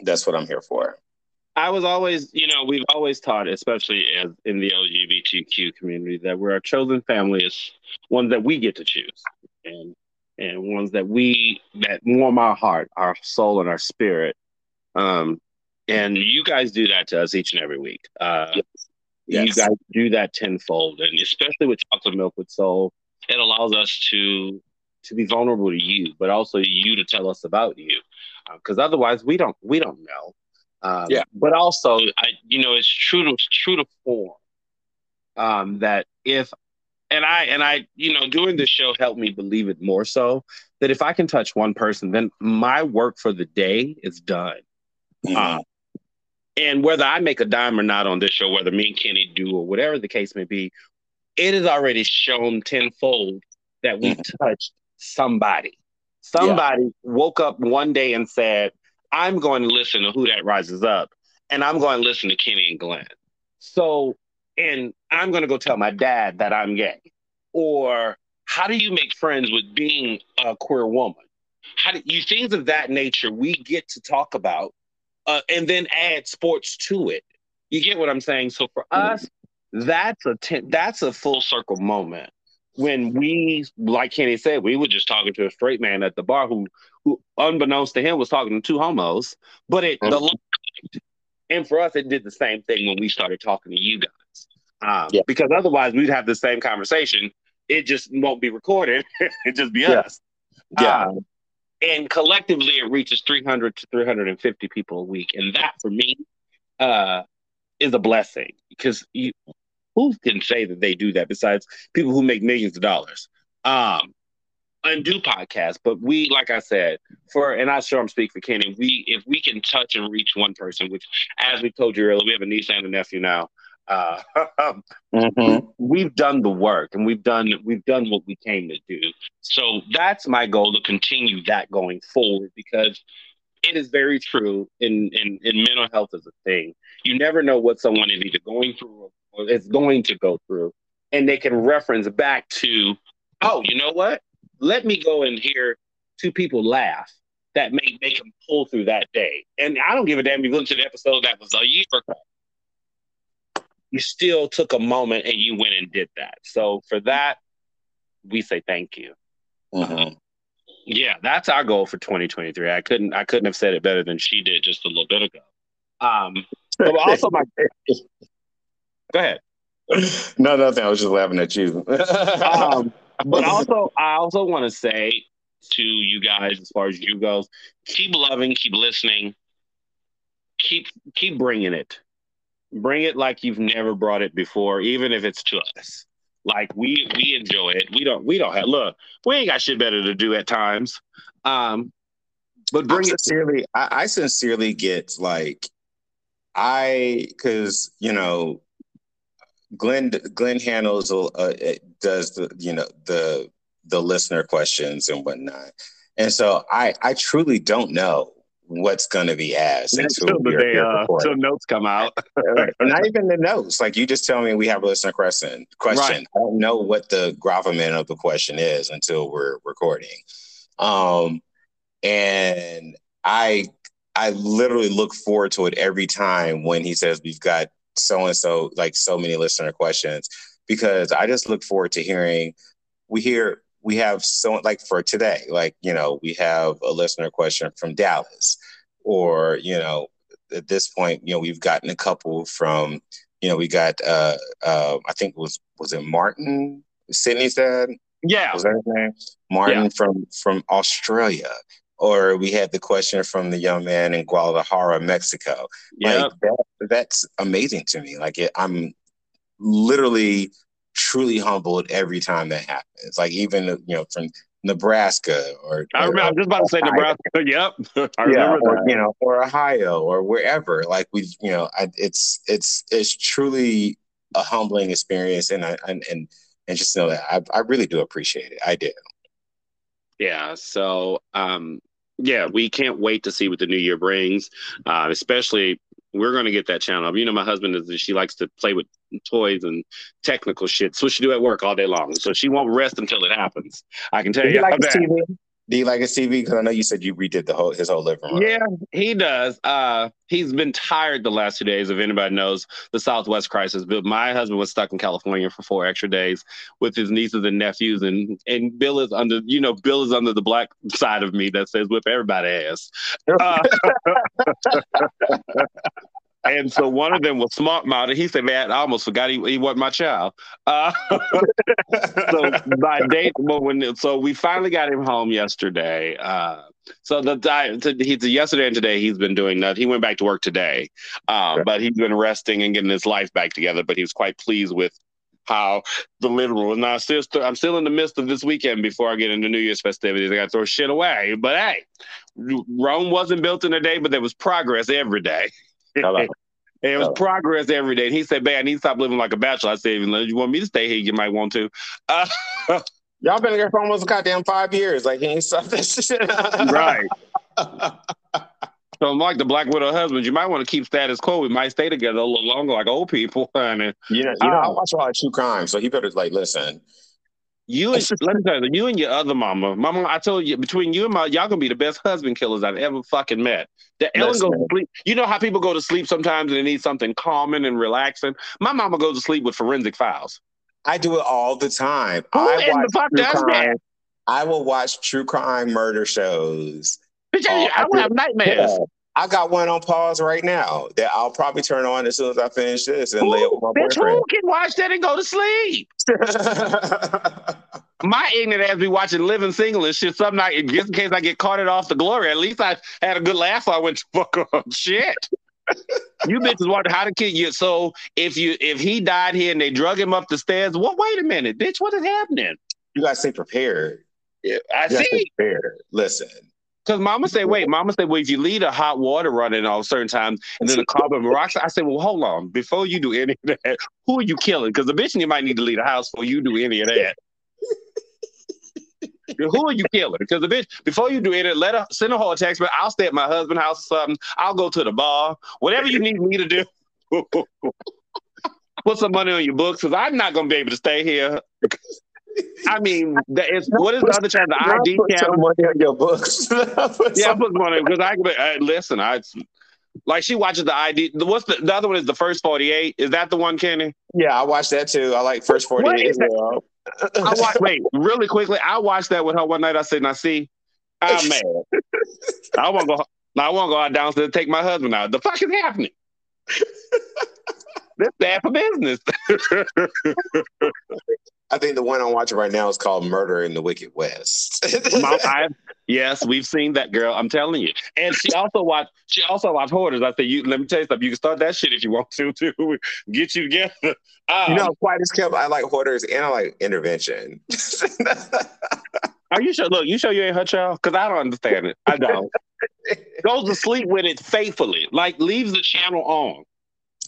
That's what I'm here for. I was always, you know, we've always taught, especially as in the LGBTQ community, that we're our chosen family is ones that we get to choose, and and ones that we that warm our heart, our soul, and our spirit. Um, and you guys do that to us each and every week. Uh, yes. Yes. You guys do that tenfold, and especially with chocolate milk with soul, it allows us to to be vulnerable to you, but also you to tell us about you, because uh, otherwise we don't we don't know. Um, yeah. But also, I you know it's true to true to form um, that if and I and I you know doing this show helped me believe it more so that if I can touch one person, then my work for the day is done. Mm-hmm. Uh, and whether I make a dime or not on this show, whether me and Kenny do or whatever the case may be, it is already shown tenfold that we touched somebody. Somebody yeah. woke up one day and said, I'm going to listen to Who That Rises Up, and I'm going to listen to Kenny and Glenn. So, and I'm going to go tell my dad that I'm gay. Or how do you make friends with being a queer woman? How do you things of that nature we get to talk about, uh, and then add sports to it. You get what I'm saying? So for us, that's a ten, that's a full circle moment when we, like Kenny said, we were just talking to a straight man at the bar who, who unbeknownst to him, was talking to two homos. But it, mm-hmm. the, and for us, it did the same thing when we started talking to you guys. Um, yeah. Because otherwise, we'd have the same conversation. It just won't be recorded. it just be yeah. us. Yeah. Um, and collectively, it reaches 300 to 350 people a week, and that for me uh, is a blessing because you, who can say that they do that besides people who make millions of dollars? Um and do podcasts. But we like i said for and i'm sure i'm speaking for kenny we if we can touch and reach one person which as we told you earlier we have a niece and a nephew now uh, mm-hmm. we've done the work and we've done we've done what we came to do so that's my goal to continue that going forward because it is very true in, in in mental health is a thing you never know what someone is either going through or is going to go through, and they can reference back to, oh, you know what? Let me go and hear two people laugh that may make them pull through that day. And I don't give a damn if you look to the episode that was a year ago. You still took a moment and you went and did that. So for that, we say thank you. Mm-hmm. Yeah, that's our goal for 2023. I couldn't I couldn't have said it better than she did just a little bit ago. Um, but also my Go ahead. No, nothing. I was just laughing at you. um, but also, I also want to say to you guys, as far as you goes, keep loving, keep listening, keep keep bringing it. Bring it like you've never brought it before, even if it's to us. Like we we enjoy it. We don't we don't have look. We ain't got shit better to do at times. Um, but bring I sincerely, it. I, I sincerely get like I because you know Glenn Glenn handles uh, does the you know the the listener questions and whatnot, and so I I truly don't know what's going to be asked until the day uh, until notes come out. not even the notes. Like you just tell me we have a listener question. Question. Right. I don't know what the gravamen of the question is until we're recording. Um, and I I literally look forward to it every time when he says we've got so and so like so many listener questions because I just look forward to hearing we hear we have so like for today like you know we have a listener question from Dallas or you know at this point you know we've gotten a couple from you know we got uh uh I think it was was it Martin Sydney said yeah was that his name Martin yeah. from from Australia or we had the question from the young man in Guadalajara, Mexico. Yeah, like that, that's amazing to me. Like it, I'm literally truly humbled every time that happens. Like even you know from Nebraska or, I remember, or, I'm just about to say Nebraska. Yep, I yeah, or, you know, or Ohio or wherever. Like we, you know, I, it's it's it's truly a humbling experience, and I and and, and just know that I I really do appreciate it. I do. Yeah. So, um, yeah, we can't wait to see what the new year brings. Uh, especially, we're going to get that channel up. You know, my husband is she likes to play with toys and technical shit. So she do at work all day long. So she won't rest until it happens. I can tell you. Like TV? Do you like his TV? Because I know you said you redid the whole his whole living room. Yeah, he does. Uh, he's been tired the last two days. If anybody knows the Southwest crisis, but my husband was stuck in California for four extra days with his nieces and nephews, and and Bill is under. You know, Bill is under the black side of me that says whip everybody ass. Uh, and so one of them was smart mouthed. He said, "Man, I almost forgot he, he wasn't my child." Uh, so by date, well, when so we finally got him home yesterday. Uh, so the he's yesterday and today he's been doing that. He went back to work today, um, but he's been resting and getting his life back together. But he was quite pleased with how the literal. Now, still, I'm still in the midst of this weekend before I get into New Year's festivities. I got to throw shit away. But hey, Rome wasn't built in a day, but there was progress every day. Hello. it was progress every day. And he said, "Man, I need to stop living like a bachelor." I said, "Even if you want me to stay here, you might want to." Uh, Y'all been here for almost goddamn five years. Like he ain't stop this shit. right. So, I'm like the Black Widow husband, you might want to keep status quo. We might stay together a little longer, like old people. Honey. You know, you know, I watch a lot of true crime, so he better like listen. You and let me tell you, you and your other mama, mama. I told you between you and my, y'all gonna be the best husband killers I've ever fucking met. The Ellen goes to sleep. You know how people go to sleep sometimes and they need something calming and relaxing. My mama goes to sleep with forensic files. I do it all the time. Who I in the fuck does crime. that? I will watch true crime murder shows. Bitch, I, I will have nightmares. Yeah. I got one on pause right now that I'll probably turn on as soon as I finish this and Who, lay it with my bitch, boyfriend. who can watch that and go to sleep? My ignorant ass be watching Living Single and shit some night, just in case I get caught it off the glory. At least I had a good laugh. I went to fuck up. Shit. you bitches want how to kill you. So if you if he died here and they drug him up the stairs, well, wait a minute, bitch, what is happening? you gotta stay prepared. Yeah, I You see. Listen. Because mama say, wait, mama say, well, if you leave the hot water running all certain times and then the carbon monoxide, I say, well, hold on. Before you do any of that, who are you killing? Because the eventually you might need to leave the house before you do any of that. who are you killing? Because the bitch, before you do it, let her send a whole text, but I'll stay at my husband's house or something. I'll go to the bar. Whatever you need me to do. Put some money on your books because I'm not gonna be able to stay here. I mean, that is what is the other channel? The ID Put channel. money on your books. Put Yeah, I put money because I uh, listen. I like she watches the ID. the- What's the the other one? Is the first forty eight? Is that the one, Kenny? yeah, I watched that too. I like first 48 as well. I watch, wait, really quickly. I watched that with her one night. I said, "Now see, I'm mad. I want to go. I want to go out downstairs and take my husband out. The fuck is happening? That's bad for business. I think the one I'm watching right now is called Murder in the Wicked West. Mom, I, yes, we've seen that girl. I'm telling you. And she also watched. She also watched Hoarders. I said, "You let me tell you something. You can start that shit if you want to. Too get you together." Um, you know, quite as kept. I like hoarders and I like intervention. Are you sure? Look, you sure you ain't her child? Because I don't understand it. I don't. Goes to sleep with it faithfully, like leaves the channel on.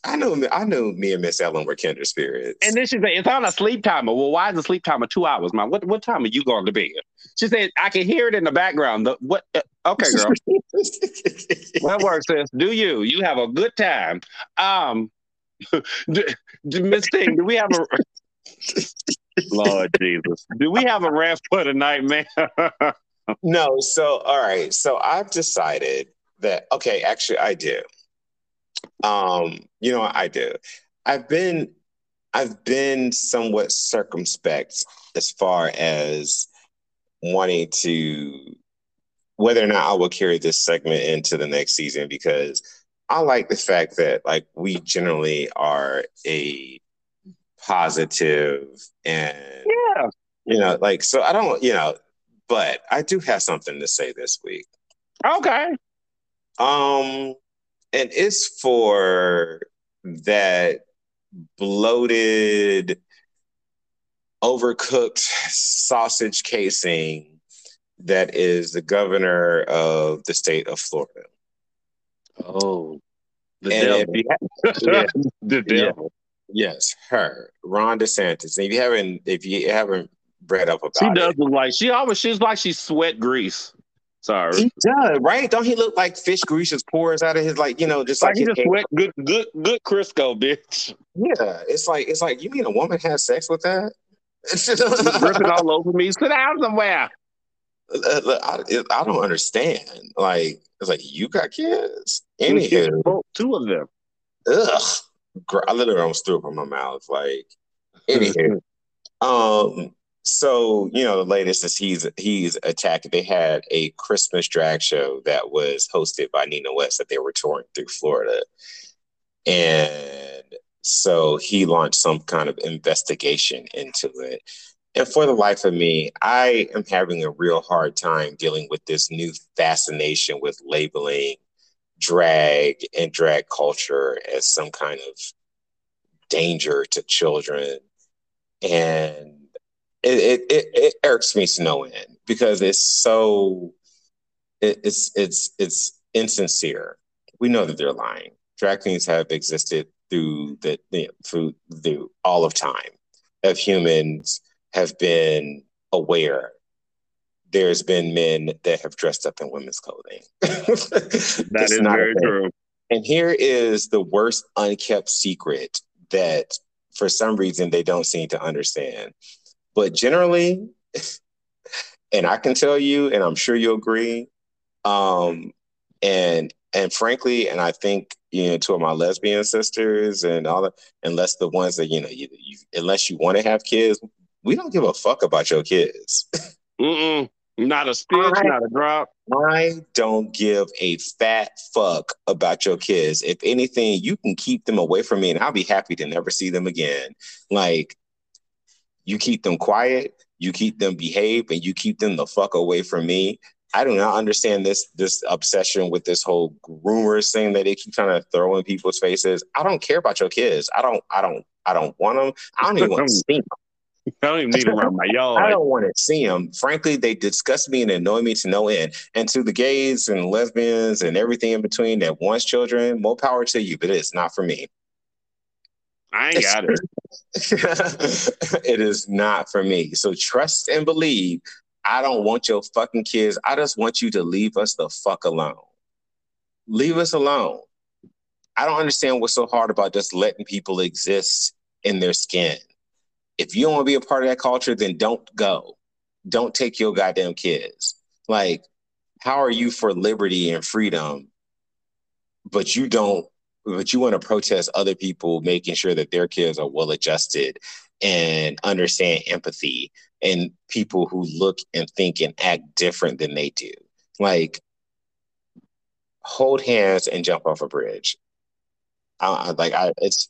I knew, I knew me and Miss Ellen were kindred spirits. And then she said, It's on a sleep timer. Well, why is the sleep timer two hours, Mom? What what time are you going to bed? She said, I can hear it in the background. The, what? uh, okay, girl. that works, sis. Do you? You have a good time. Um, Miss Thing, do we have a. Lord Jesus. Do we have a rant for tonight, man? no, so all right. So I've decided that okay, actually I do. Um, you know, I do. I've been I've been somewhat circumspect as far as wanting to whether or not I will carry this segment into the next season because I like the fact that like we generally are a positive and yeah. you know like so I don't you know but I do have something to say this week. Okay. Um and it's for that bloated overcooked sausage casing that is the governor of the state of Florida. Oh. The And devil. yeah, the devil. yes, her, Ron DeSantis. And if you haven't, if you haven't read up about She it, does look like she always she's like she sweat grease. Sorry. he does, right? Don't he look like fish grease just pours out of his like, you know, just like like, he his just hair? sweat good good good Crisco, bitch. Yeah, it's like it's like you mean a woman has sex with that? It's dripping all over me. Sit down somewhere. I, I don't understand. Like it's like you got kids. She Anywho, two of them. ugh, I literally almost threw up in my mouth. Like anywho, um, so you know the latest is he's he's attacked. They had a Christmas drag show that was hosted by Nina West that they were touring through Florida, and so he launched some kind of investigation into it. And for the life of me, I am having a real hard time dealing with this new fascination with labeling drag and drag culture as some kind of danger to children. And it, it, it, irks me to no end because it's so it, it's it's it's insincere. We know that they're lying. Drag queens have existed through the you know, through through all of time. Of humans have been aware there's been men that have dressed up in women's clothing. that is very true. And here is the worst unkept secret that for some reason they don't seem to understand. But generally, and I can tell you, and I'm sure you'll agree, um, and and frankly, and I think you know, two of my lesbian sisters and all that, unless the ones that you know, you, you unless you want to have kids, we don't give a fuck about your kids. Mm-mm. Not a stitch, I, not a drop. I don't give a fat fuck about your kids. If anything, you can keep them away from me, and I'll be happy to never see them again. Like, you keep them quiet, you keep them behave, and you keep them the fuck away from me. I do not understand this this obsession with this whole groomers thing that they keep trying to throw in people's faces. I don't care about your kids. I don't. I don't. I don't want them. I don't even want to see them. I don't even need them around my yard. I don't want to see them. Frankly, they disgust me and annoy me to no end. And to the gays and lesbians and everything in between that wants children, more power to you. But it's not for me. I ain't got it. it is not for me. So trust and believe I don't want your fucking kids. I just want you to leave us the fuck alone. Leave us alone. I don't understand what's so hard about just letting people exist in their skin. If you don't want to be a part of that culture, then don't go. Don't take your goddamn kids. Like, how are you for liberty and freedom, but you don't, but you want to protest other people making sure that their kids are well adjusted and understand empathy and people who look and think and act different than they do. Like, hold hands and jump off a bridge. I, like I, it's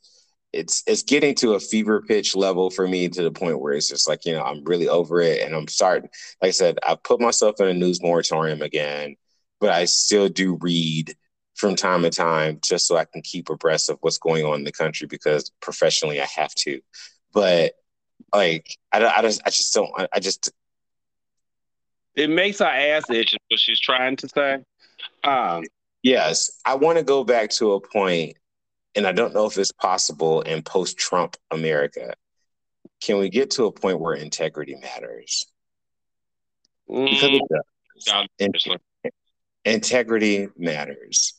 it's it's getting to a fever pitch level for me to the point where it's just like you know I'm really over it and I'm starting. Like I said, I put myself in a news moratorium again, but I still do read from time to time just so I can keep abreast of what's going on in the country because professionally I have to. But like I, I just I just don't I, just it makes our ass itch. What she's trying to say. Um, yes, I want to go back to a point, and I don't know if it's possible in post-Trump America. Can we get to a point where integrity matters? Mm, integrity matters.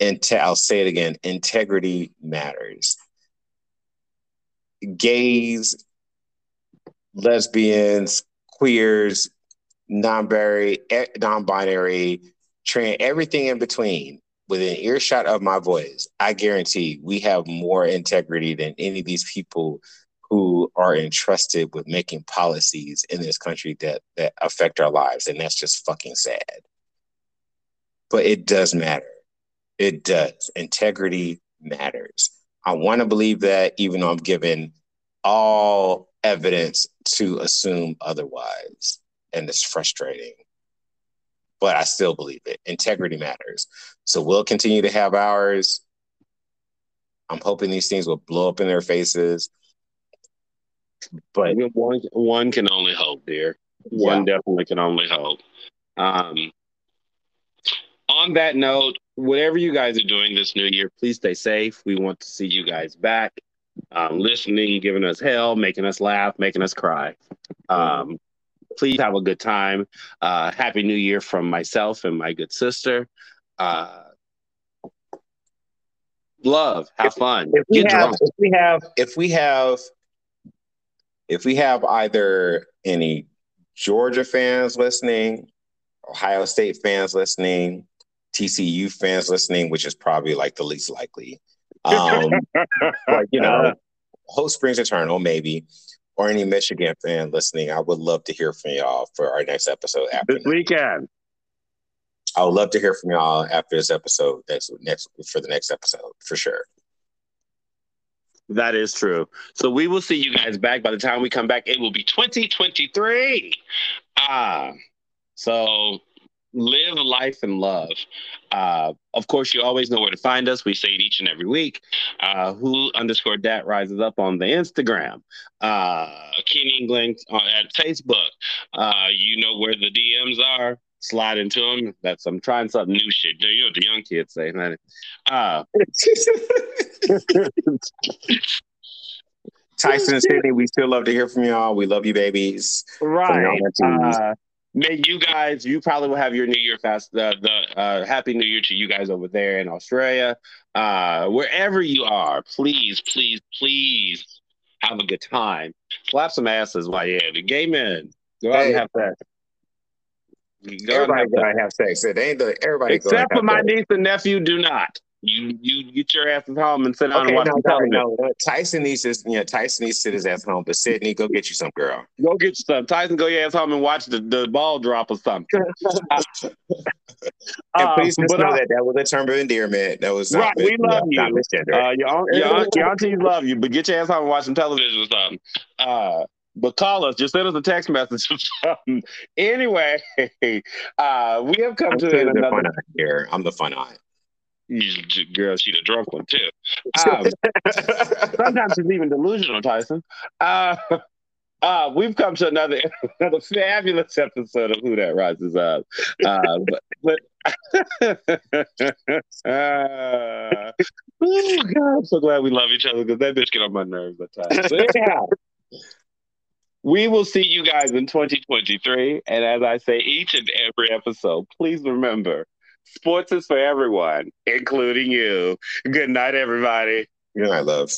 And I'll say it again: integrity matters gays, lesbians, queers, non-binary, non-binary, trans, everything in between within earshot of my voice, I guarantee we have more integrity than any of these people who are entrusted with making policies in this country that that affect our lives, and that's just fucking sad. But it does matter. It does. Integrity matters. I want to believe that, even though I'm given all evidence to assume otherwise. And it's frustrating. But I still believe it. Integrity matters. So we'll continue to have ours. I'm hoping these things will blow up in their faces. But one, one can only hope, dear. One yeah. definitely can only hope. Um, on that note, whatever you guys are doing this new year, please stay safe. We want to see you guys back, um, listening, giving us hell, making us laugh, making us cry. Um, please have a good time. Uh, Happy New Year from myself and my good sister. Uh, love, have fun. If we have, if we have, if we have, if we have either any Georgia fans listening, Ohio State fans listening, TCU fans listening, which is probably like the least likely. Um, but you know, Hope Springs Eternal, maybe, or any Michigan fan listening, I would love to hear from y'all for our next episode after this weekend. I would love to hear from y'all after this episode next next for the next episode for sure. That is true. So we will see you guys back. By the time we come back, it will be 2023. Ah, uh, so live life and love. Uh, of course, you always know where to find us. We say it each and every week. Uh, who underscore dat rises up on the Instagram. Uh, Ken England on, at Facebook. Uh, you know where the DMs are. Slide into them. That's I'm trying something new shit. You know what the young kids say, man. Uh, Tyson and Sydney, we still love to hear from y'all. We love you, babies. Right. May you guys, you probably will have your New Year fast, uh, the uh, Happy New Year to you guys over there in Australia. Uh, wherever you are, please, please, please have a good time. Slap some asses while you're at it. Gay men, go out and have sex. Go everybody gotta have sex. They ain't the everybody. Except for my sex. niece and nephew, do not. You you get your asses home and sit down okay, and watch no, television. No, no. Tyson needs to yeah, Tyson needs to sit his ass home. But Sydney, go get you some girl. Go get you some. Tyson, go your ass home and watch the, the ball drop or something. and please just know uh, that that was a term of endearment. That was right. we love you. Uh, your, your, your aunties love you, but get your ass home and watch some television or something. Uh, but call us. Just send us a text message. Anyway, uh, we have come I'm to another. Fun here. I'm the fun eye girl, she the drunk one too. Um, sometimes she's even delusional, Tyson. Uh, uh, we've come to another another fabulous episode of Who That Rises Up. Uh, but, but uh, oh God, I'm so glad we love each other because that bitch get on my nerves at times. But anyhow, we will see you guys in 2023. And as I say each and every episode, please remember Sports is for everyone, including you. Good night, everybody. Good night, love.